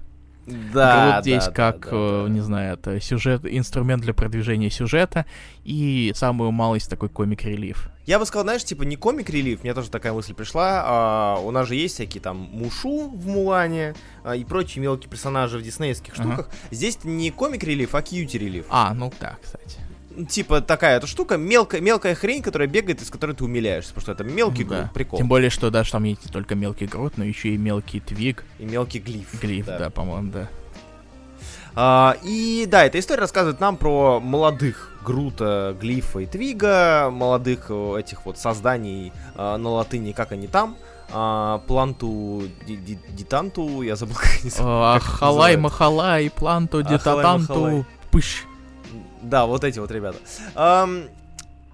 Да, вот здесь да, как, да, да, э, не знаю, это сюжет, инструмент для продвижения сюжета и самую малость такой комик-релив. Я бы сказал, знаешь, типа не комик-релив, мне тоже такая мысль пришла, а, у нас же есть всякие там Мушу в Мулане а, и прочие мелкие персонажи в диснеевских штуках. Ага. Здесь не комик-релив, а кьюти-релив. А, ну да, кстати типа такая эта штука, мелкая, мелкая хрень, которая бегает, из которой ты умиляешься, потому что это мелкий да. груд, прикол. Тем более, что даже там есть не только мелкий груд, но еще и мелкий твиг. И мелкий глиф. Глиф, да, да по-моему, да. А, и да, эта история рассказывает нам про молодых Грута, Глифа и Твига, молодых э, этих вот созданий а, на латыни, как они там. А, планту дитанту, я забыл, как они а, Халай, махалай, планту дитатанту, пыш. Да, вот эти вот ребята. Um,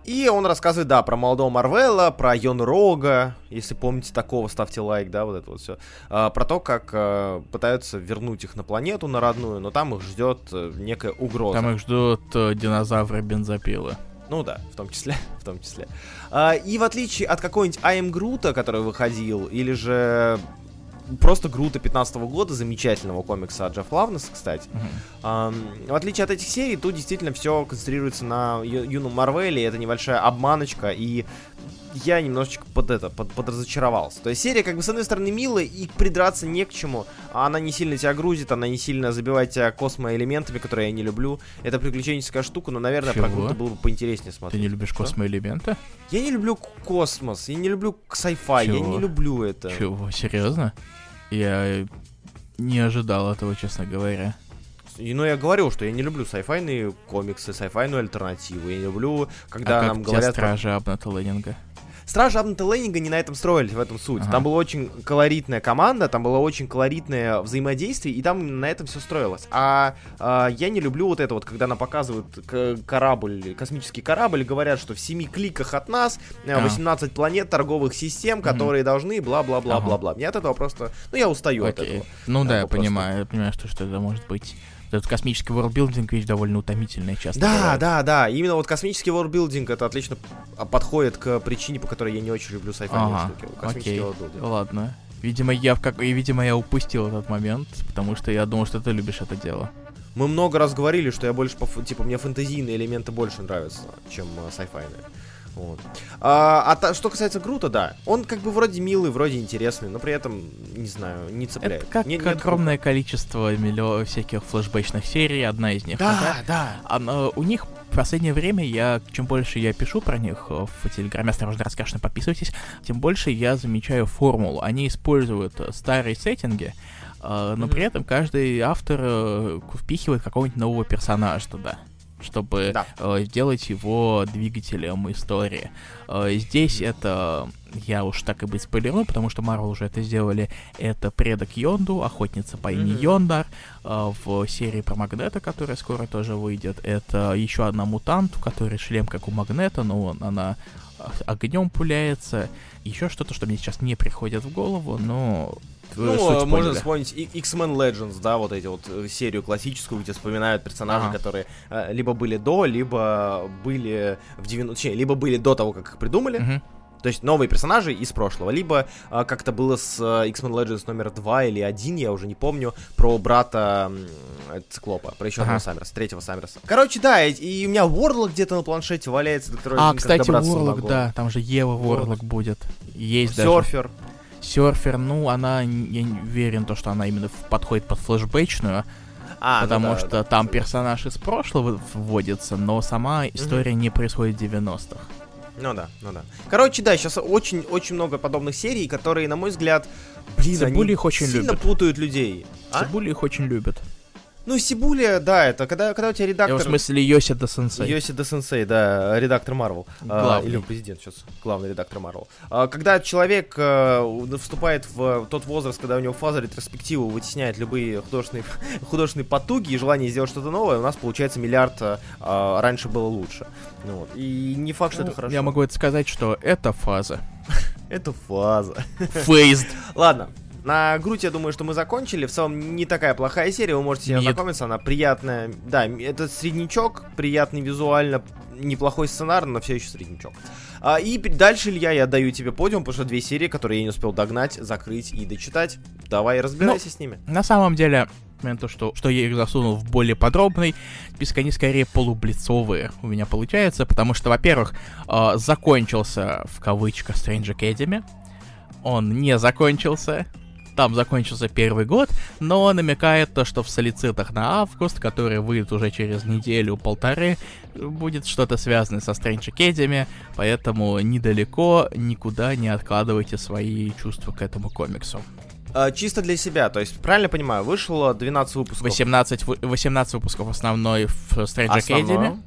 и он рассказывает, да, про молодого Марвела, про Йон Рога, если помните такого, ставьте лайк, да, вот это вот все. А, про то, как а, пытаются вернуть их на планету, на родную, но там их ждет а, некая угроза. Там их ждут а, динозавры бензопилы. Ну да, в том числе, в том числе. А, и в отличие от какой-нибудь АМ Грута, который выходил, или же просто Грута 15 года, замечательного комикса от Джефф Лавнес, кстати. Uh-huh. Um, в отличие от этих серий, тут действительно все концентрируется на ю- юном Марвеле, это небольшая обманочка, и я немножечко под это, под, подразочаровался. То есть серия, как бы, с одной стороны, милая, и придраться не к чему. А она не сильно тебя грузит, она не сильно забивает тебя космоэлементами, которые я не люблю. Это приключенческая штука, но, наверное, Чего? про Грута было бы поинтереснее смотреть. Ты не любишь космоэлементы? Я не люблю космос, я не люблю sci-fi, я не люблю это. Чего, серьезно? Я не ожидал этого, честно говоря. И, ну, я говорю, что я не люблю сайфайные комиксы, сайфайную альтернативу. Я не люблю, когда а нам как говорят... стражи Абната Ленинга? Стражи Абната Ленинга не на этом строились, в этом суть. Ага. Там была очень колоритная команда, там было очень колоритное взаимодействие, и там на этом все строилось. А, а я не люблю вот это вот, когда нам показывают корабль, космический корабль, говорят, что в семи кликах от нас 18 э, а. планет торговых систем, которые угу. должны бла-бла-бла-бла-бла. Мне от этого просто... Ну, я устаю Окей. от этого. Ну да, я понимаю, я понимаю, что, что это может быть этот космический worldbuilding вещь довольно утомительная часто. Да, бывает. да, да. Именно вот космический worldbuilding это отлично подходит к причине, по которой я не очень люблю sci-fi ага, штуки. Окей, ладно. Видимо, я в как... Видимо, я упустил этот момент, потому что я думал, что ты любишь это дело. Мы много раз говорили, что я больше, по... типа, мне фэнтезийные элементы больше нравятся, чем sci-fi. Вот. А, а та, что касается Грута, да, он как бы вроде милый, вроде интересный, но при этом, не знаю, не цепляет. Это как не, огромное нет... количество миллион всяких флешбэчных серий, одна из них. Да, да. Она, у них в последнее время я, чем больше я пишу про них в Телеграме, осторожно, расскажно, подписывайтесь, тем больше я замечаю формулу. Они используют старые сеттинги, но mm-hmm. при этом каждый автор э, впихивает какого-нибудь нового персонажа туда чтобы да. э, сделать его двигателем истории. Э, здесь это, я уж так и быть спойлерну, потому что Марвел уже это сделали, это предок Йонду, охотница по имени mm-hmm. Йондар, э, в серии про Магнета, которая скоро тоже выйдет. Это еще одна мутант, у которой шлем как у Магнета, но он, она огнем пуляется. Еще что-то, что мне сейчас не приходит в голову, но ну, можно вспомнить X-Men Legends, да, вот эти вот э, серию классическую, где вспоминают персонажей, ага. которые э, либо были до, либо были в 90 либо были до того, как их придумали. Угу. То есть новые персонажи из прошлого. Либо а, как-то было с а, X-Men Legends номер 2 или 1, я уже не помню, про брата м, Циклопа, про еще одного Ага. Саммерса, третьего Саммерса. Короче, да, и, и у меня Warlock где-то на планшете валяется, до которого А, кстати, могу. да, там же Ева Ворлок будет. Есть даже. Серфер. Серфер, ну, она, я не уверен, то, что она именно подходит под флешбэчную, А, ну потому да, что да, там да. персонаж из прошлого вводится, но сама история не происходит в 90-х. Ну да, ну да. Короче, да, сейчас очень-очень много подобных серий, которые, на мой взгляд, блин, Цибули они их очень сильно любят. путают людей. А? Цибули их очень любят. Ну, Сибуля, да, это когда, когда у тебя Я редактор... в смысле Йосида Сенсей. Йосида Сенсей, да, редактор Марвел. А, или президент сейчас, главный редактор Марвел. А, Когда человек а, у- вступает в тот возраст, когда у него фаза ретроспективы вытесняет любые художественные, художественные потуги и желание сделать что-то новое, у нас получается миллиард а, а, раньше было лучше. Ну вот. И не факт, что Ну, это хорошо. Я могу это сказать, что это фаза. Это фаза. Фейзд. Ладно. На грудь, я думаю, что мы закончили. В целом, не такая плохая серия, вы можете Нет. ознакомиться. Она приятная. Да, это среднячок, приятный визуально, неплохой сценарий, но все еще среднячок. А, и дальше, Илья, я даю тебе подиум, потому что две серии, которые я не успел догнать, закрыть и дочитать. Давай разбирайся с ними. На самом деле, то, что, что я их засунул в более подробный, список они скорее полублицовые у меня получается, потому что, во-первых, э, закончился в кавычках Strange Academy, он не закончился, там закончился первый год, но намекает то, что в солицитах на август, который выйдет уже через неделю-полторы, будет что-то связанное со Strange Academy, поэтому недалеко, никуда не откладывайте свои чувства к этому комиксу. А, чисто для себя, то есть, правильно понимаю, вышло 12 выпусков. 18, вы- 18 выпусков основной в Strange Основного. Academy.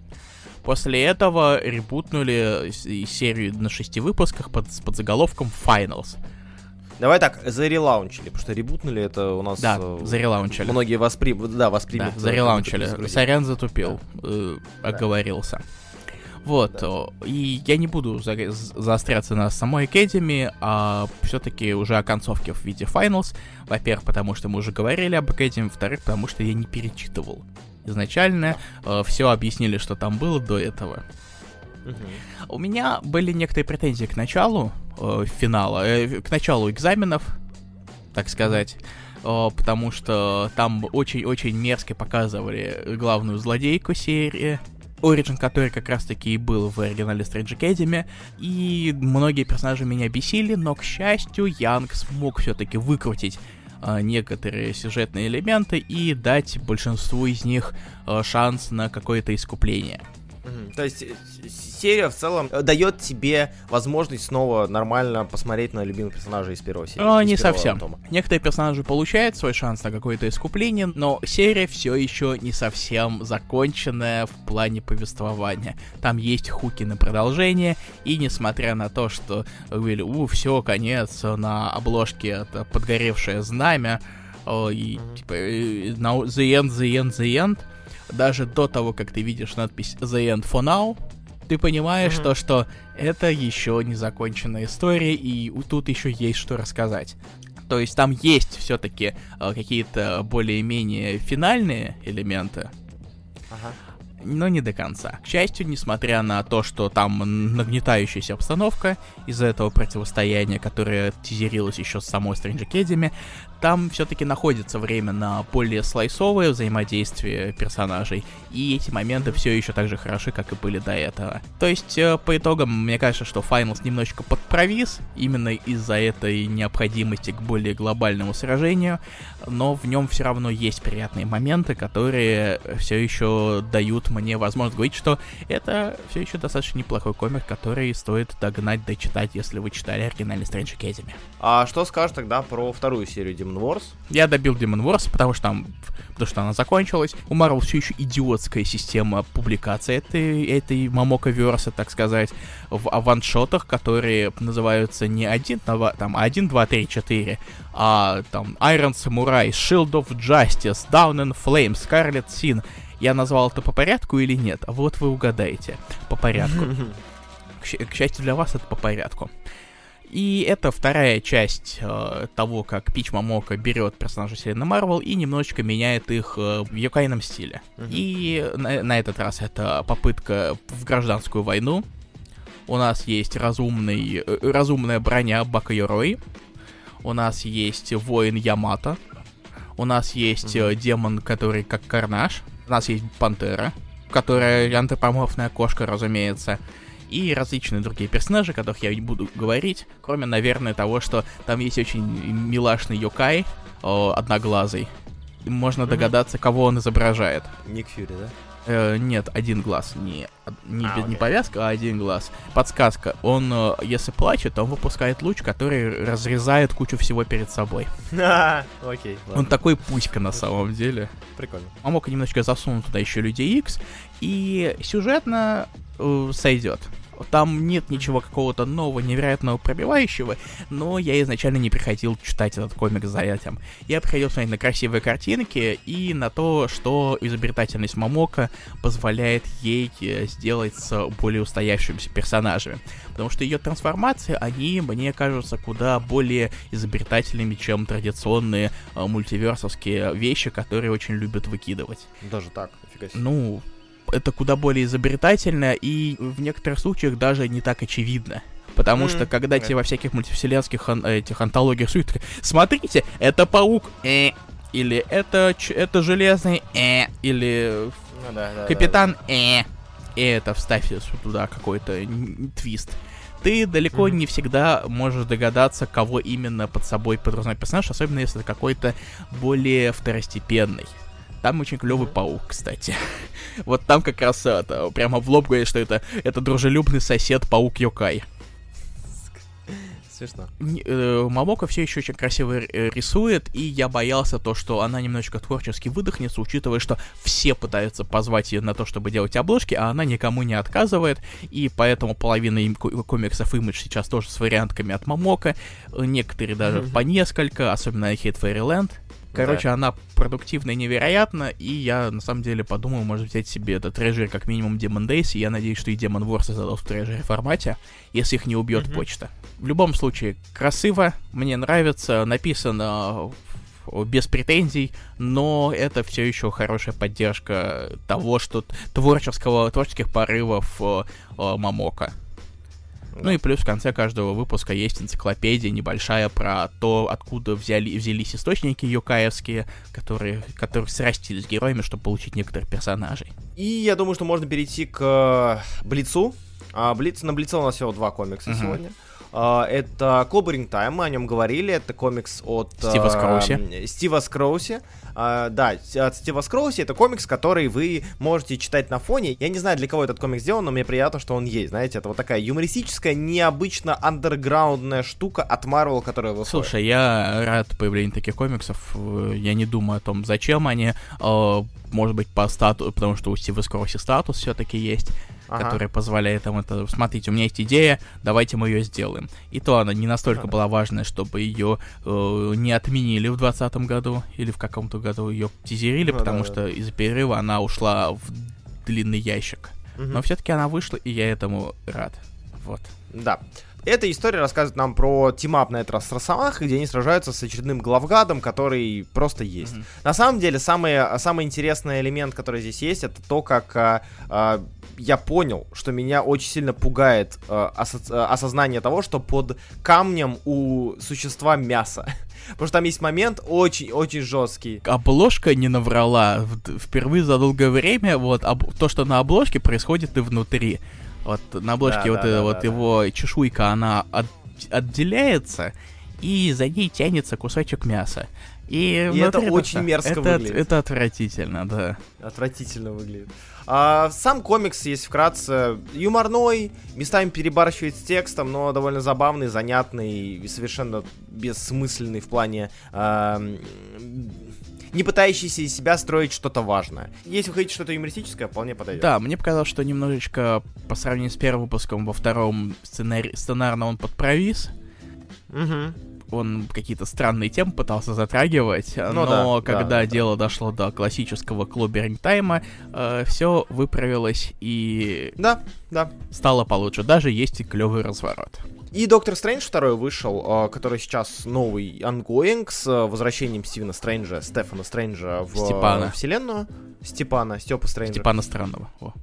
После этого ребутнули серию на шести выпусках под, под заголовком Finals. Давай так, зарелаунчили, потому что ребутнули это у нас... Да, э, зарелаунчили. Многие воспри... да, Да, воспримут. э, зарелаунчили. Сорян затупил, э, оговорился. Вот, о, и я не буду за- заостряться на самой Academy, а все-таки уже о концовке в виде Finals. Во-первых, потому что мы уже говорили об Academy, во-вторых, потому что я не перечитывал. Изначально все объяснили, что там было до этого. У меня были некоторые претензии к началу э, финала, э, к началу экзаменов, так сказать, э, потому что там очень-очень мерзко показывали главную злодейку серии, Origin, который как раз-таки и был в оригинале Strange Academy, и многие персонажи меня бесили, но, к счастью, Янг смог все-таки выкрутить э, некоторые сюжетные элементы и дать большинству из них э, шанс на какое-то искупление. То есть э, серия в целом э, дает тебе возможность снова нормально посмотреть на любимых персонажей из первого серии. А, из не первого совсем. тома. Некоторые персонажи получают свой шанс на какое-то искупление, но серия все еще не совсем законченная в плане повествования. Там есть хуки на продолжение, и несмотря на то, что говорили, у, все, конец, на обложке это подгоревшее знамя, о, и типа э, the end, the end, the end, даже до того, как ты видишь надпись The End for Now, ты понимаешь Мгм. то, что это еще не законченная история, и тут еще есть что рассказать. То есть там есть все-таки какие-то более-менее финальные элементы, Ага. но не до конца. К счастью, несмотря на то, что там нагнетающаяся обстановка из-за этого противостояния, которое тизерилось еще с самой Strange Academy, там все-таки находится время на более слайсовое взаимодействие персонажей, и эти моменты все еще так же хороши, как и были до этого. То есть, э, по итогам, мне кажется, что Finals немножечко подпровис, именно из-за этой необходимости к более глобальному сражению, но в нем все равно есть приятные моменты, которые все еще дают мне возможность говорить, что это все еще достаточно неплохой комик, который стоит догнать, дочитать, если вы читали оригинальный Strange Academy. А что скажешь тогда про вторую серию Demon Wars? Я добил Demon Wars, потому что там, потому что она закончилась. У Marvel все еще идиотская система публикации этой, этой Мамока Верса, так сказать, в аваншотах, которые называются не один, а там 1, 2, 3, 4, а там Iron Samurai, Shield of Justice, Down in Flames, Scarlet Sin. Я назвал это по порядку или нет? А вот вы угадаете. По порядку. К, к счастью для вас, это по порядку. И это вторая часть э, того, как Пич Мамока берет персонажей вселенной Марвел и немножечко меняет их э, в юкайном стиле. Мгм. И на, на этот раз это попытка в гражданскую войну. у нас есть разумный, э, разумная броня Бакайорой, у нас есть воин Ямато, у нас есть mm-hmm. демон, который как Карнаж, у нас есть Пантера, которая антропоморфная кошка, разумеется, и различные другие персонажи, о которых я не буду говорить, кроме, наверное, того, что там есть очень милашный Йокай, о, одноглазый. Можно догадаться, кого он изображает. Ник Фьюри, да? Э, нет, один глаз. Не, не, а, не повязка, а один глаз. Подсказка. Он, э, если плачет, он выпускает луч, который разрезает кучу всего перед собой. Окей. Он такой пуська на самом деле. Прикольно. Он мог немножечко засунуть туда еще Людей X. И сюжетно э, сойдет. Там нет ничего какого-то нового, невероятного пробивающего, но я изначально не приходил читать этот комик за этим. Я приходил смотреть на красивые картинки и на то, что изобретательность Мамока позволяет ей э, сделать с более устоявшимися персонажами. Потому что ее трансформации, они, мне кажутся, куда более изобретательными, чем традиционные э, мультиверсовские вещи, которые очень любят выкидывать. Даже так, себе. Ну, это куда более изобретательно и в некоторых случаях даже не так очевидно. Потому mm-hmm. что когда mm-hmm. тебе во всяких мультивселенских этих антологиях суют, смотрите, это паук, э, или это, это железный, э, или ну, да, да, капитан, да, да. э, и это вставь туда какой-то твист. Ты далеко mm-hmm. не всегда можешь догадаться, кого именно под собой подразумевает персонаж, особенно если это какой-то более второстепенный. Там очень клевый паук, кстати. вот там как раз это, прямо в лоб говорит, что это, это дружелюбный сосед паук Йокай. Смешно. Э, Мамока все еще очень красиво э, рисует, и я боялся то, что она немножечко творчески выдохнется, учитывая, что все пытаются позвать ее на то, чтобы делать обложки, а она никому не отказывает, и поэтому половина им комиксов Image сейчас тоже с вариантками от Мамока, некоторые даже по несколько, особенно Hate Fairyland. Короче, да. она продуктивная невероятно, и я на самом деле подумал, может взять себе этот трежер как минимум Demon Days, и я надеюсь, что и Demon Wars создадут в трежере формате, если их не убьет mm-hmm. почта. В любом случае, красиво, мне нравится, написано без претензий, но это все еще хорошая поддержка того, что творческого, творческих порывов э, э. Ну и плюс в конце каждого выпуска есть энциклопедия небольшая про то, откуда взяли, взялись источники юкаевские, которые, которых срастили с героями, чтобы получить некоторых персонажей. И я думаю, что можно перейти к Блицу. А, Блиц, на Блице у нас всего два комикса uh-huh. сегодня. Uh, это Clobbering Time, мы о нем говорили. Это комикс от Стива Скроуси. Стива Скроуси. Uh, да, от Стива Скроуси. Это комикс, который вы можете читать на фоне. Я не знаю, для кого этот комикс сделан, но мне приятно, что он есть. Знаете, это вот такая юмористическая, необычно андерграундная штука от Marvel, которая выходит. Слушай, я рад появлению таких комиксов. Я не думаю о том, зачем они. Может быть, по статусу, потому что у Стива Скроуси статус все-таки есть ага. которая позволяет им это... Смотрите, у меня есть идея, давайте мы ее сделаем. И то она не настолько была важная, чтобы ее э, не отменили в 2020 году, или в каком-то году ее тизерили, ну, потому да, что да. из-за перерыва она ушла в длинный ящик. Угу. Но все-таки она вышла, и я этому рад. Вот. Да. Эта история рассказывает нам про team-up на этот раз с Росомахой, где они сражаются с очередным главгадом, который просто есть. Mm-hmm. На самом деле, самый, самый интересный элемент, который здесь есть, это то, как а, а, я понял, что меня очень сильно пугает а, осо- осознание того, что под камнем у существа мясо. Потому что там есть момент очень-очень жесткий. Обложка не наврала. Впервые за долгое время вот об... то, что на обложке, происходит и внутри. Вот на обложке да, вот, да, да, вот да, его да. чешуйка, она от, отделяется, и за ней тянется кусочек мяса. И, и это очень мерзко это, выглядит. Это отвратительно, да. Отвратительно выглядит. А, сам комикс есть вкратце юморной, местами перебарщивает с текстом, но довольно забавный, занятный и совершенно бессмысленный в плане а, не пытающийся из себя строить что-то важное. Если вы хотите что-то юмористическое, вполне подойдет. Да, мне показалось, что немножечко по сравнению с первым выпуском во втором сценарий, сценарно он подпровис. Угу он какие-то странные темы пытался затрагивать, ну, но да, когда да, дело да. дошло до классического clobbering time а, э, все выправилось и да, да. стало получше. Даже есть и клевый разворот. И Доктор Стрэндж второй вышел, а, который сейчас новый ongoing с а, возвращением Стивена Стрэнджа, Стефана Стрэнджа в Степана. вселенную. Степана, Степа Стрэнджа. Степана Странного. О.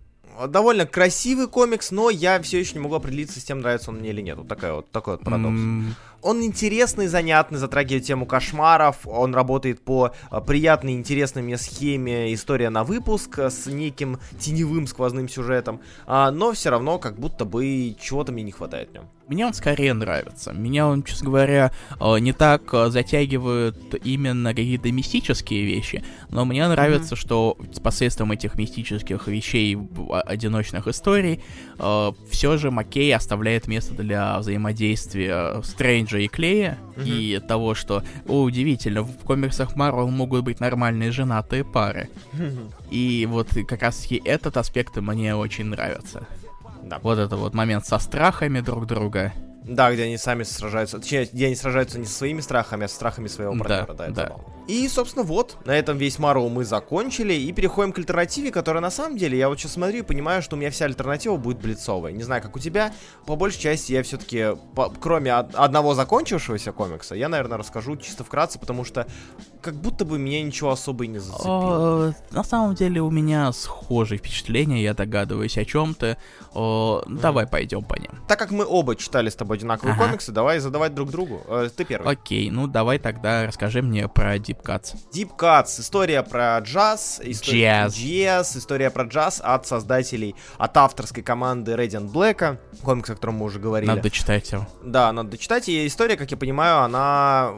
довольно красивый комикс, но я все еще не могу определиться с тем, нравится он мне или нет. Вот такая вот, такой вот парадокс. М, Он интересный, занятный, затрагивает тему кошмаров, он работает по а, приятной, интересной мне схеме история на выпуск с неким теневым сквозным сюжетом, а, но все равно как будто бы чего-то мне не хватает в нем. Мне он скорее нравится. Меня он, честно говоря, э, не так э, затягивает именно какие-то мистические вещи, но мне нравится, что посредством этих мистических вещей, а- одиночных историй, все же Маккей оставляет место для взаимодействия Стрэнджа и Клея, и того, что, о, удивительно, в комиксах Марвел могут быть нормальные женатые пары. И вот как раз и этот аспект мне очень нравится. Да. Вот это вот момент со страхами друг друга. Да, где они сами сражаются, точнее, где они сражаются не со своими страхами, а со страхами своего Да, партнера, да, это да. забавно. И, собственно, вот, на этом весь Марвел мы закончили, и переходим к альтернативе, которая на самом деле, я вот сейчас смотрю и понимаю, что у меня вся альтернатива будет блицовая. Не знаю, как у тебя, по большей части я все-таки, кроме од- одного закончившегося комикса, я, наверное, расскажу чисто вкратце, потому что как будто бы меня ничего особо и не зацепило. Э, На самом деле у меня схожие впечатления, я догадываюсь о чем-то. Давай пойдем по ним. Так как мы оба читали с тобой одинаковые Ага. комиксы, давай задавать друг другу. Э, ты первый. Окей, ну давай тогда расскажи мне про Deep Cuts. Deep Cuts, история про джаз, история Джаз. джаз, история про джаз от создателей, от авторской команды Radiant Black, комикс, о котором мы уже говорили. Надо читать его. Да, надо дочитать, и история, как я понимаю, она...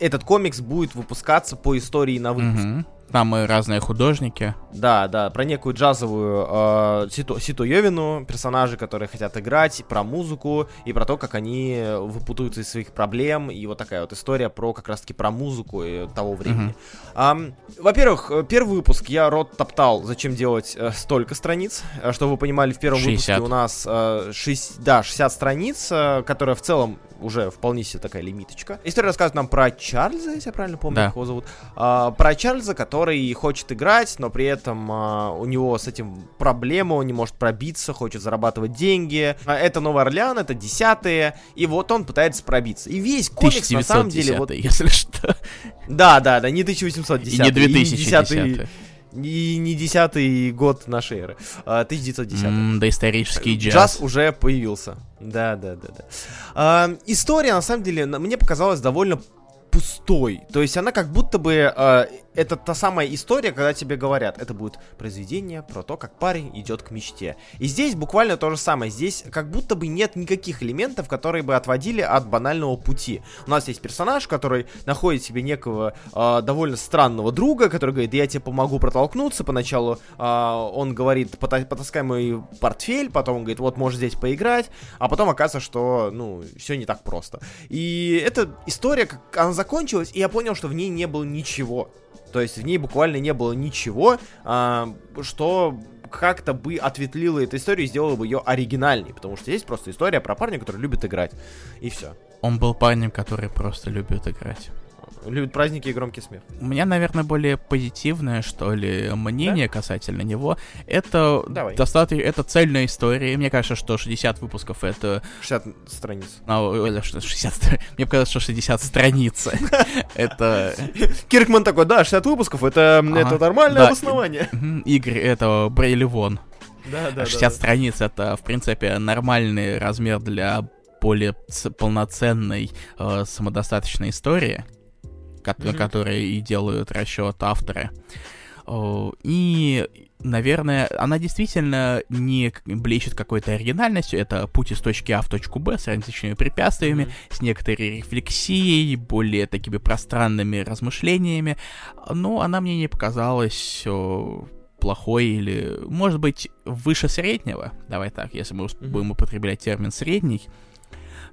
Этот комикс будет выпускаться по истории на выпуск. Мгм. Там и разные художники. Да, да, про некую джазовую э, Ситу, Ситу Йовину, персонажи, которые хотят играть, про музыку и про то, как они выпутываются из своих проблем. И вот такая вот история про как раз-таки про музыку и того времени. Ам, во-первых, э, первый выпуск я рот топтал, зачем делать э, столько страниц. Э, Чтобы вы понимали, в первом 60. выпуске у нас э, шесть- да, 60 страниц, э, которая в целом уже вполне себе такая лимиточка. История рассказывает нам про Чарльза, если я правильно помню, Да. его зовут. А, про Чарльза, который хочет играть, но при этом а, у него с этим проблема, он не может пробиться, хочет зарабатывать деньги. А, это Новый Орлеан, это десятые, и вот он пытается пробиться. И весь комикс на самом деле... Вот, 1910, если что. да, да, да, не 1810 И не 2010. и не десятый год нашей эры, а 1910 М, Доисторический джаз. джаз. уже появился. Да, да, да, да. А, история, на самом деле, мне показалась довольно пустой. То есть она как будто бы... а, это та самая история, когда тебе говорят, это будет произведение про то, как парень идет к мечте. И здесь буквально то же самое. Здесь как будто бы нет никаких элементов, которые бы отводили от банального пути. У нас есть персонаж, который находит себе некого а, довольно странного друга, который говорит, я тебе помогу протолкнуться. Поначалу а, он говорит, «Пота- потаскай мой портфель, потом он говорит, вот можешь здесь поиграть, а потом оказывается, что, ну, все не так просто. И эта история, она закончилась, и я понял, что в ней не было ничего. То есть в ней буквально не было ничего, а, что как-то бы ответвлило эту историю и сделало бы ее оригинальней, потому что есть просто история про парня, который любит играть. И все. Он был парнем, который просто любит играть. Любит праздники и громкий смех. У меня, наверное, более позитивное, что ли, мнение касательно него. Это Давай. достаточно, это цельная история. Мне кажется, что 60 выпусков это... 60 страниц. ой, что 60... стра- Мне показалось, что 60 страниц. Это... Киркман такой, да, 60 выпусков, это, нормальное да. обоснование. Игры этого Брейли Вон. Да, да, 60 страниц это, в принципе, нормальный размер для более полноценной э, самодостаточной истории, на Мгм. которой и делают расчет авторы. И, наверное, она действительно не блещет какой-то оригинальностью. Это путь из точки А в точку Б с различными препятствиями, с некоторой рефлексией, более такими пространными размышлениями. Но она мне не показалась плохой или, может быть, выше среднего. Давай так, если мы будем употреблять термин средний,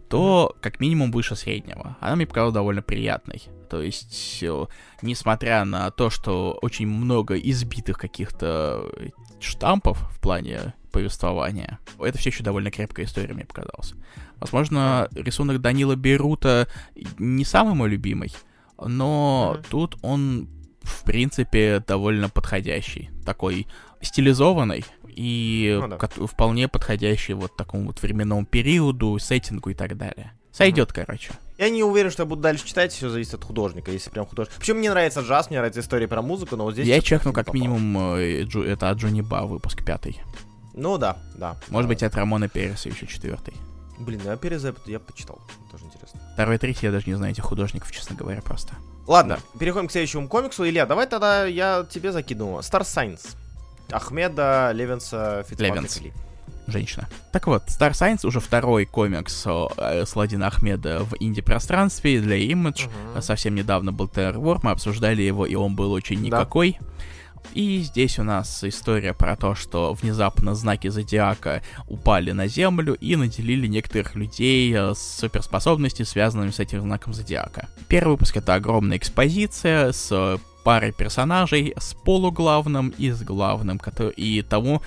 то как минимум выше среднего. Она мне показалась довольно приятной. То есть, э, несмотря на то, что очень много избитых каких-то штампов в плане повествования, это все еще довольно крепкая история, мне показалось. Возможно, рисунок Данила Берута не самый мой любимый, но Мгм. тут он, в принципе, довольно подходящий. Такой стилизованный и Ну да. вполне подходящий вот такому вот временному периоду, сеттингу и так далее. Сойдет, короче. Я не уверен, что я буду дальше читать, все зависит от художника, если прям художник. Причем мне нравится джаз, мне нравится история про музыку, но вот здесь... Я чекну как попало. минимум э, Джу- это от Джонни Ба, выпуск пятый. Ну да, да. Может быть, от Рамона Переса еще четвертый. Блин, ну я Переза я почитал. Тоже интересно. Второй, третий, я даже не знаю этих художников, честно говоря, просто. Ладно, переходим к следующему комиксу. Илья, давай тогда я тебе закину. Star Science. Ахмеда Левинса Левинс. Женщина. Так вот, Star Science уже второй комикс э, Сладина Ахмеда в инди-пространстве для Image. Мгм. Совсем недавно был Terror War, мы обсуждали его, и он был очень Да. никакой. И здесь у нас история про то, что внезапно знаки зодиака упали на Землю и наделили некоторых людей э, с суперспособностями, связанными с этим знаком зодиака. Первый выпуск это огромная экспозиция с э, парой персонажей, с полуглавным и с главным, и тому,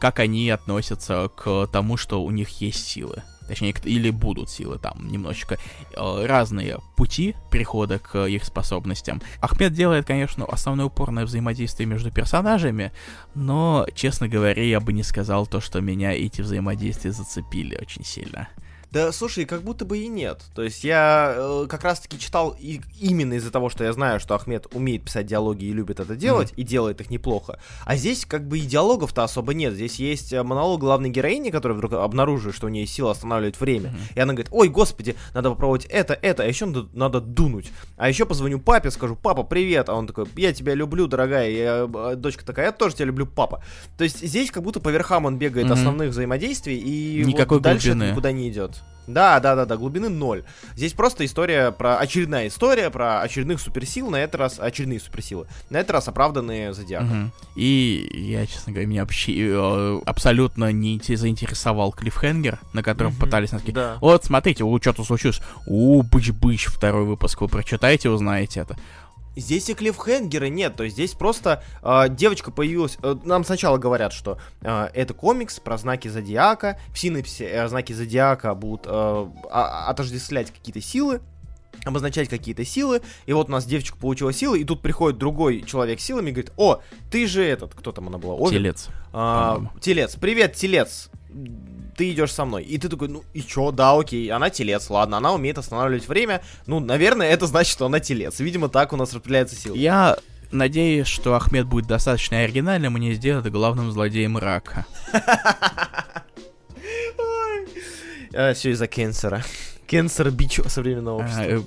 как они относятся к тому, что у них есть силы. Точнее, или будут силы там немножечко э, разные пути прихода к их способностям. Ахмед делает, конечно, основной упор на взаимодействие между персонажами, но, честно говоря, я бы не сказал то, что меня эти взаимодействия зацепили очень сильно. Да, слушай, как будто бы и нет. То есть я э, как раз-таки читал и, именно из-за того, что я знаю, что Ахмед умеет писать диалоги и любит это делать, и делает их неплохо. А здесь как бы и диалогов-то особо нет. Здесь есть э, монолог главной героини, которая вдруг обнаруживает, что у нее есть сила останавливать время. И она говорит, ой, господи, надо попробовать это, это, а еще надо, надо дунуть. А еще позвоню папе, скажу, папа, привет. А он такой, я тебя люблю, дорогая. Я, э, дочка такая, я тоже тебя люблю, папа. То есть здесь как будто по верхам он бегает Мгм. основных взаимодействий, и Никакой вот дальше глубины. никуда не идет. Да, да, да, да, глубины ноль. Здесь просто история про очередная история про очередных суперсил, на этот раз очередные суперсилы. На этот раз оправданные зодиаком. Мгм. И я, честно говоря, меня вообще э, абсолютно не инте- заинтересовал клиффхенгер, на котором Мгм. пытались нас Да. Вот, смотрите, у что-то случилось. У, быч-быч, второй выпуск. Вы прочитаете, узнаете это. Здесь и клиффхенгера нет, то есть здесь просто э, девочка появилась. э, нам сначала говорят, что э, это комикс про знаки зодиака. В синапсе э, знаки зодиака будут э, отождествлять какие-то силы обозначать какие-то силы, и вот у нас девочка получила силы, и тут приходит другой человек с силами и говорит, о, ты же этот, кто там она была? Овен? Телец. А, по-моему. телец, привет, телец. Ты идешь со мной. И ты такой, ну и чё, да, окей, она телец, ладно, она умеет останавливать время. Ну, наверное, это значит, что она телец. Видимо, так у нас распределяется сила. Я надеюсь, что Ахмед будет достаточно оригинальным и не сделает главным злодеем рака. все из-за кенсера. Кенсер бич современного общества.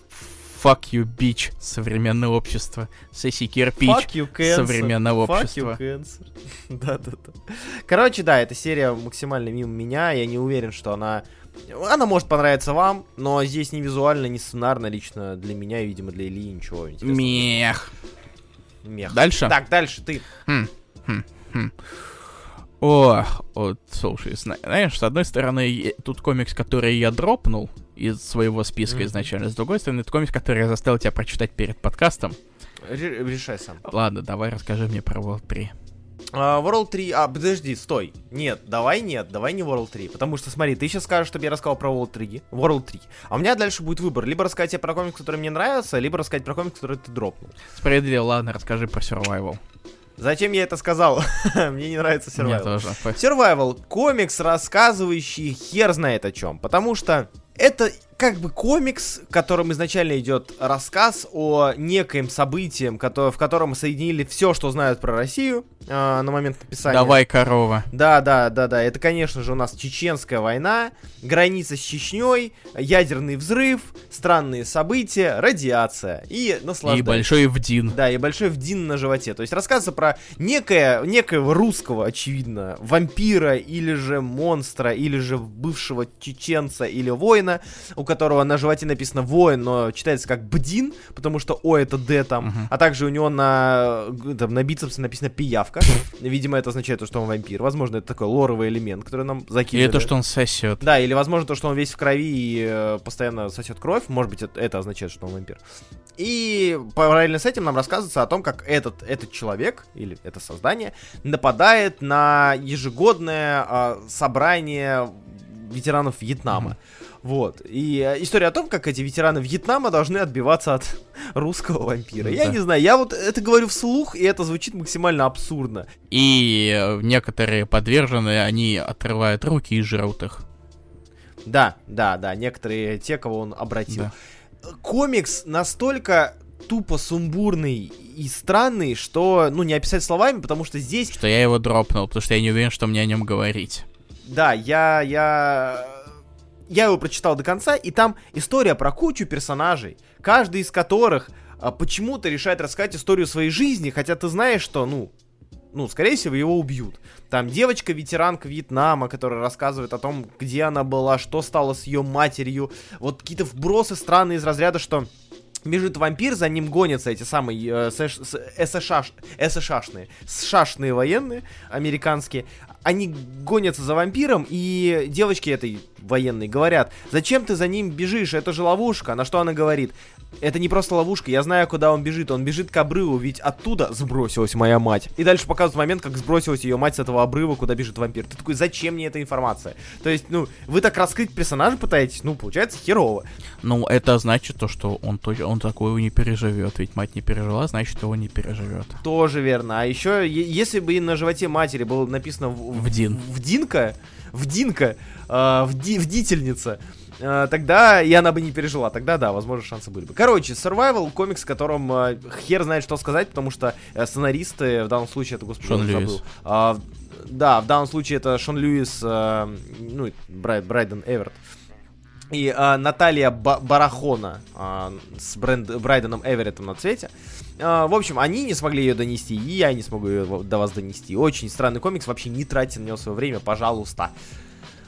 Fuck you, bitch, современное общество. Сеси кирпич. Fuck you, cancer. современного Fuck общества. you, cancer. Да-да-да. Короче, да, эта серия максимально мимо меня. Я не уверен, что она... Она может понравиться вам, но здесь ни визуально, ни сценарно лично для меня и, видимо, для Ильи ничего интересного. Мех. Мех. Дальше? Так, дальше ты. Хм, хм, хм. О, вот, слушай, зна- знаешь, с одной стороны, тут комикс, который я дропнул из своего списка Мгм. изначально, с другой стороны, это комикс, который я заставил тебя прочитать перед подкастом. Ре- Решай сам. Ладно, давай расскажи мне про World 3. А, World 3... А, подожди, стой. Нет, давай нет, давай не World 3. Потому что, смотри, ты сейчас скажешь, чтобы я рассказал про World 3. World 3. А у меня дальше будет выбор. Либо рассказать тебе про комикс, который мне нравится, либо рассказать про комикс, который ты дропнул. Справедливо, ладно, расскажи про Survival. Зачем я это сказал? Мне не нравится Мне Survival. тоже. Survival комикс, рассказывающий хер знает о чем. Потому что это как бы комикс, в котором изначально идет рассказ о некоем событии, в котором соединили все, что знают про Россию а, на момент написания. Давай, корова. Да, да, да, да. Это, конечно же, у нас чеченская война, граница с Чечней, ядерный взрыв, странные события, радиация и И наслаждение. большой вдин. Да, и большой вдин на животе. То есть рассказывается про некое, некоего русского, очевидно, вампира или же монстра, или же бывшего чеченца или воина, у которого на животе написано воин, но читается как бдин, потому что О это Д там, Мгм. а также у него на, там, на бицепсе написано пиявка. Видимо, это означает, то, что он вампир. Возможно, это такой лоровый элемент, который нам закинули. Или то, что он сосет. Да, или возможно то, что он весь в крови и э, постоянно сосет кровь. Может быть, это, это означает, что он вампир. И параллельно с этим нам рассказывается о том, как этот, этот человек, или это создание, нападает на ежегодное а, собрание ветеранов Вьетнама. Вот. И э, история о том, как эти ветераны Вьетнама должны отбиваться от русского вампира. Я Да. не знаю, я вот это говорю вслух, и это звучит максимально абсурдно. И э, некоторые подверженные, они отрывают руки и жрут их. Да, да, да, некоторые те, кого он обратил. Да. комикс настолько тупо сумбурный и странный, что, ну, не описать словами, потому что здесь... Что я его дропнул, потому что я не уверен, что мне о нем говорить. Да, я, я... Я его прочитал до конца, и там история про кучу персонажей, каждый из которых а, почему-то решает рассказать историю своей жизни, хотя ты знаешь, что, ну, ну, скорее всего, его убьют. Там девочка-ветеранка Вьетнама, которая рассказывает о том, где она была, что стало с ее матерью. Вот какие-то вбросы странные из разряда, что бежит вампир, за ним гонятся эти самые э, СШшные, шашные военные американские. Они гонятся за вампиром, и девочки этой военной говорят, зачем ты за ним бежишь, это же ловушка. На что она говорит, это не просто ловушка, я знаю, куда он бежит. Он бежит к обрыву, ведь оттуда сбросилась моя мать. И дальше показывают момент, как сбросилась ее мать с этого обрыва, куда бежит вампир. Ты такой, зачем мне эта информация? То есть, ну, вы так раскрыть персонажа пытаетесь, ну, получается херово. Ну, это значит то, что он, он такое не переживет. Ведь мать не пережила, значит, его не переживет. Тоже верно. А еще, если бы на животе матери было написано в, в Дин. В Динка, в Динка, э, в, ди, в Дительница, э, тогда и она бы не пережила. Тогда да, возможно, шансы были бы. Короче, Survival комикс, в котором э, хер знает, что сказать, потому что э, сценаристы, в данном случае это, господи, Шон Льюис. забыл. Э, да, в данном случае это Шон Льюис, э, ну, Брай, Брайден Эверт. И э, Наталья Ба Барахона э, с Брэнд Брайденом Эвереттом на цвете. Э, в общем, они не смогли ее донести, и я не смогу ее до вас донести. Очень странный комикс, вообще не тратьте на него свое время, пожалуйста.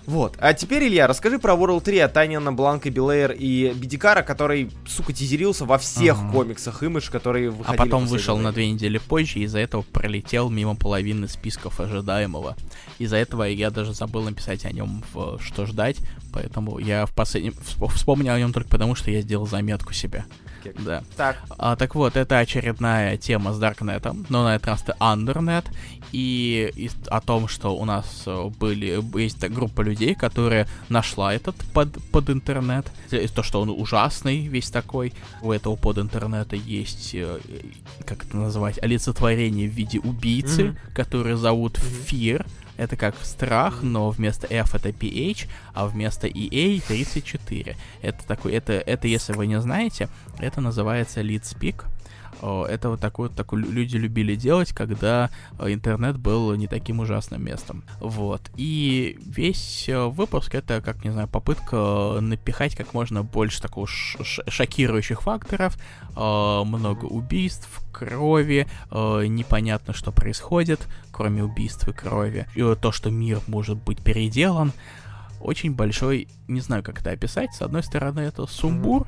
Вот. А теперь, Илья, расскажи про World 3 от Танина, Бланка, Билейр и Бедикара, который, сука, тизерился во всех ага. комиксах Image, которые выходили. А потом вышел на две недели позже, и из-за этого пролетел мимо половины списков ожидаемого. Из-за этого я даже забыл написать о нем в «Что ждать», поэтому я в последнем... вспомнил о нем только потому, что я сделал заметку себе. Да. Так. А, так вот, это очередная тема с Даркнетом, но на этот раз это Undernet, и, и о том, что у нас э, были, есть группа людей, которая нашла этот под, под интернет, то, что он ужасный весь такой, у этого под интернета есть, э, как это называть, олицетворение в виде убийцы, mm-hmm. который зовут mm-hmm. Fear, это как страх, но вместо F это PH, а вместо EA 34. Это такой, это, это если вы не знаете, это называется lead speak. Это вот такое, такое люди любили делать, когда э, интернет был не таким ужасным местом. Вот. И весь э, выпуск это, как, не знаю, попытка напихать как можно больше такого шокирующих факторов. Э, много убийств, крови, непонятно, что происходит, кроме убийств и крови. И то, что мир может быть переделан очень большой, не знаю, как это описать. С одной стороны, это сумбур,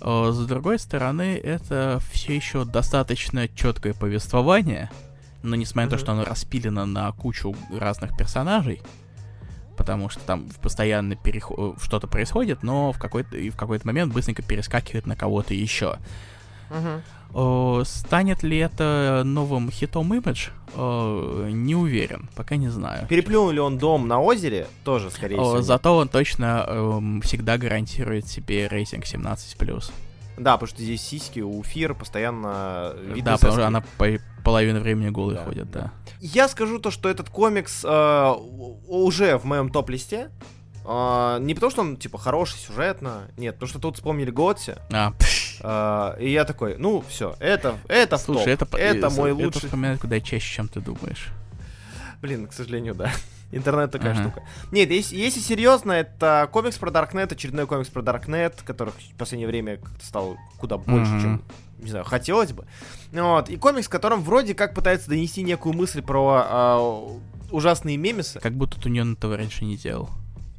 Э, с другой стороны, это все еще достаточно четкое повествование, но несмотря на то, что оно распилено на кучу разных персонажей, потому что там постоянно переход... Э, что-то происходит, но в какой-то в какой-то момент быстренько перескакивает на кого-то еще. О, станет ли это новым хитом Image? О, не уверен, пока не знаю. Переплюнул ли он дом на озере? Тоже, скорее О, всего. Зато он точно э, всегда гарантирует себе рейтинг 17+. Да, потому что здесь сиськи у Фир постоянно видно. Да, потому что она по половину времени голой да, ходит, да. Я скажу то, что этот комикс э, уже в моем топ-листе. Uh, не потому, что он, типа, хороший сюжетно, нет, потому что тут вспомнили Готси. А. Uh, и я такой, ну, все, это, это Слушай, в топ. это, это мой лучший... Это вспоминает куда чаще, чем ты думаешь. Блин, к сожалению, да. Интернет такая uh-huh. штука. Нет, если, если серьезно, это комикс про Даркнет, очередной комикс про Даркнет, которых в последнее время как-то стало куда больше, uh-huh. чем, не знаю, хотелось бы. Вот. И комикс, в котором вроде как пытается донести некую мысль про э, ужасные мемесы. Как будто ты на этого раньше не делал.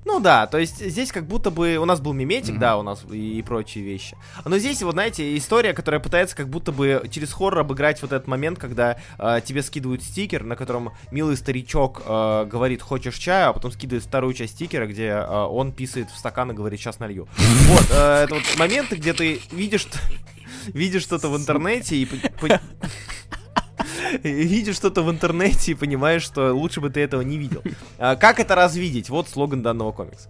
Ну да, то есть здесь как будто бы у нас был миметик, mm-hmm. да, у нас и, и прочие вещи. Но здесь вот, знаете, история, которая пытается как будто бы через хоррор обыграть вот этот момент, когда э, тебе скидывают стикер, на котором милый старичок э, говорит «хочешь чаю», а потом скидывает вторую часть стикера, где э, он писает в стакан и говорит «сейчас налью». Вот, э, это вот моменты, где ты видишь, видишь что-то в интернете и видишь что-то в интернете и понимаешь, что лучше бы ты этого не видел. А, как это развидеть? Вот слоган данного комикса.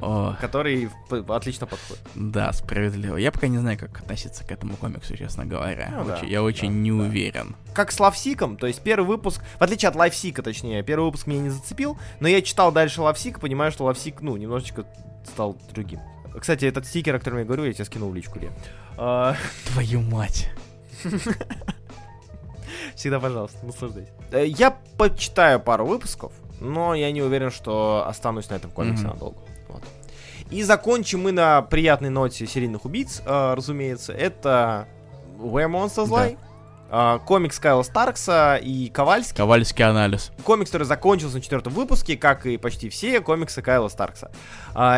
О. Который отлично подходит. Да, справедливо. Я пока не знаю, как относиться к этому комиксу, честно говоря. Ну, очень, да, я очень да, не да. уверен. Как с Лавсиком, то есть первый выпуск, в отличие от Лавсика, точнее, первый выпуск меня не зацепил, но я читал дальше Лавсика, понимаю, что Лавсик, ну, немножечко стал другим. Кстати, этот стикер, о котором я говорю, я тебе скинул в личку, Ле. А, Твою мать. Всегда, пожалуйста, наслаждайся. Э, Я почитаю пару выпусков, но я не уверен, что останусь на этом комиксе Мгм. надолго. Вот. И закончим мы на приятной ноте серийных убийц, э, разумеется. Это Where Monsters Да. Lie, э, комикс Кайла Старкса и Ковальски. Ковальский анализ. Комикс, который закончился на четвертом выпуске, как и почти все комиксы Кайла Старкса.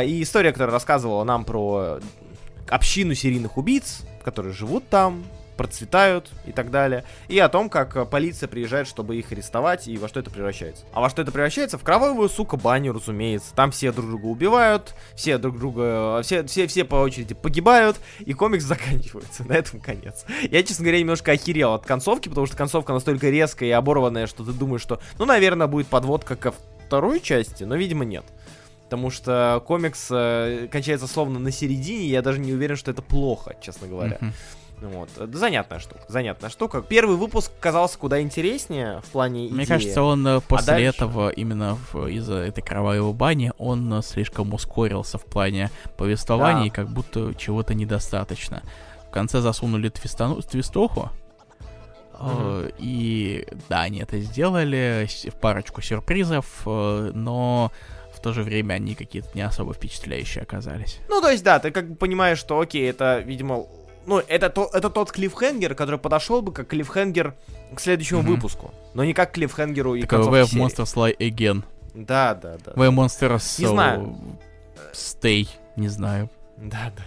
И история, которая рассказывала нам про общину серийных убийц, которые живут там, процветают и так далее. И о том, как э, полиция приезжает, чтобы их арестовать, и во что это превращается. А во что это превращается? В кровавую, сука, баню, разумеется. Там все друг друга убивают, все друг друга, все, все, все по очереди погибают, и комикс заканчивается. На этом конец. Я, честно говоря, немножко охерел от концовки, потому что концовка настолько резкая и оборванная, что ты думаешь, что, ну, наверное, будет подводка ко второй части, но, видимо, нет. Потому что комикс э, кончается словно на середине, я даже не уверен, что это плохо, честно говоря. Мгм. Ну Вот. э, Занятная штука, занятная штука. Первый выпуск казался куда интереснее в плане Мне идеи. кажется, он э, после дальше? этого, именно из-за этой кровавой бани, он э, слишком ускорился в плане повествования, Да. и как будто чего-то недостаточно. В конце засунули твистану- твистуху, э, и да, они это сделали, парочку сюрпризов, но в то же время они какие-то не особо впечатляющие оказались. Ну, то есть, да, ты как бы понимаешь, что, окей, это, видимо, ну, это, то, это тот клиффхенгер, который подошел бы как клиффхенгер к следующему Мгм. выпуску, но не как клиффхенгеру и Такой концовке Wave серии. Monsters Lie Again. Да, да, да. Wave Monsters... Не э, знаю. Stay, не знаю. Да, да.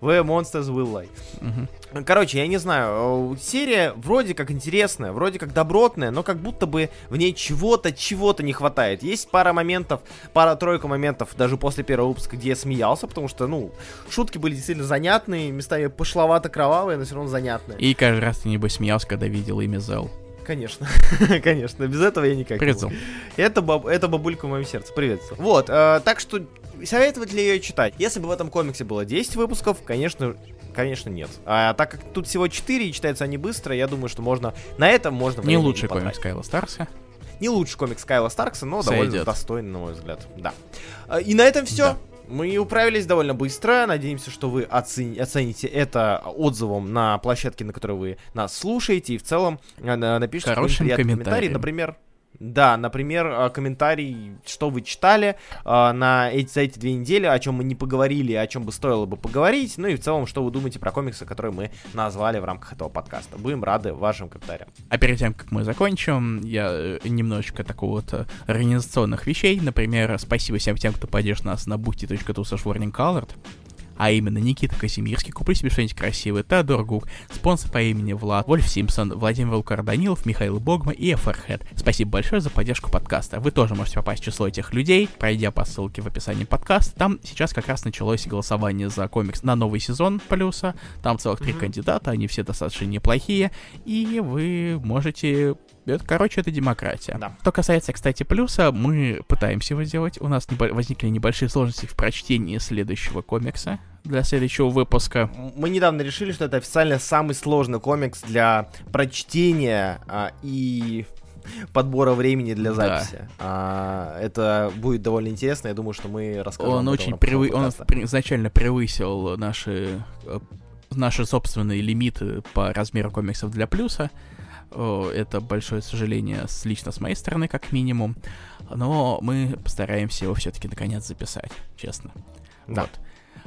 Where Monsters Will Lie. Мгм. Короче, я не знаю, э, серия вроде как интересная, вроде как добротная, но как будто бы в ней чего-то, чего-то не хватает. Есть пара моментов, пара-тройка моментов даже после первого выпуска, где я смеялся, потому что, ну, шутки были действительно занятные, местами пошловато-кровавые, но все равно занятные. И каждый раз ты, небось, смеялся, когда видел имя Зел. Конечно, конечно, без этого я никак не Привет. Зел. Это, баб- это бабулька в моем сердце. Привет. Вот, э, так что советовать ли ее читать? Если бы в этом комиксе было 10 выпусков, конечно, конечно нет. А так как тут всего 4 и читаются они быстро, я думаю, что можно на этом можно Не лучший комикс потратить. Кайла Старса. Не лучший комикс Кайла Старкса, но довольно Сойдет. достойный, на мой взгляд. Да. А, И на этом все. Да. Мы управились довольно быстро. Надеемся, что вы оцени- оцените это отзывом на площадке, на которой вы нас слушаете. И в целом э, на- напишите Хорошим комментарий. комментарием. Например, да, например, э, комментарий, что вы читали э, на эти, за эти две недели, о чем мы не поговорили, о чем бы стоило бы поговорить. Ну и в целом, что вы думаете про комиксы, которые мы назвали в рамках этого подкаста. Будем рады вашим комментариям. А перед тем, как мы закончим, я э, немножечко такого вот э, организационных вещей. Например, спасибо всем тем, кто поддержит нас на boosty.tu slash. А именно Никита Казимирский, куплю себе что-нибудь красивое, Теодор Гук, спонсор по имени Влад, Вольф Симпсон, Владимир Данилов, Михаил Богма и Фархед. Спасибо большое за поддержку подкаста. Вы тоже можете попасть в число этих людей, пройдя по ссылке в описании подкаста. Там сейчас как раз началось голосование за комикс на новый сезон плюса. Там целых три Мгм. кандидата, они все достаточно неплохие. И вы можете это, короче, это демократия. Да. Что касается, кстати, плюса, мы пытаемся его сделать. У нас небо- возникли небольшие сложности в прочтении следующего комикса для следующего выпуска. Мы недавно решили, что это официально самый сложный комикс для прочтения а, и подбора времени для Да. записи. А, это будет довольно интересно. Я думаю, что мы расскажем. Он очень превы... он при- изначально превысил наши э, наши собственные лимиты по размеру комиксов для плюса. О, Это большое сожаление с, лично с моей стороны, как минимум. Но мы постараемся его все-таки наконец записать, честно. Да. Вот.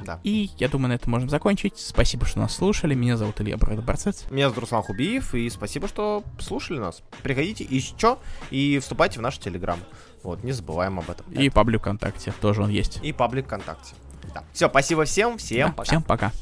Да. И я думаю, на этом можем закончить. Спасибо, что нас слушали. Меня зовут Илья Бородоборцец. Меня зовут Руслан Хубиев, и спасибо, что слушали нас. Приходите еще и вступайте в наш Телеграм. Вот, не забываем об этом. И паблик ВКонтакте тоже он есть. И паблик ВКонтакте. Да. Все, спасибо всем, всем Да, пока. всем пока.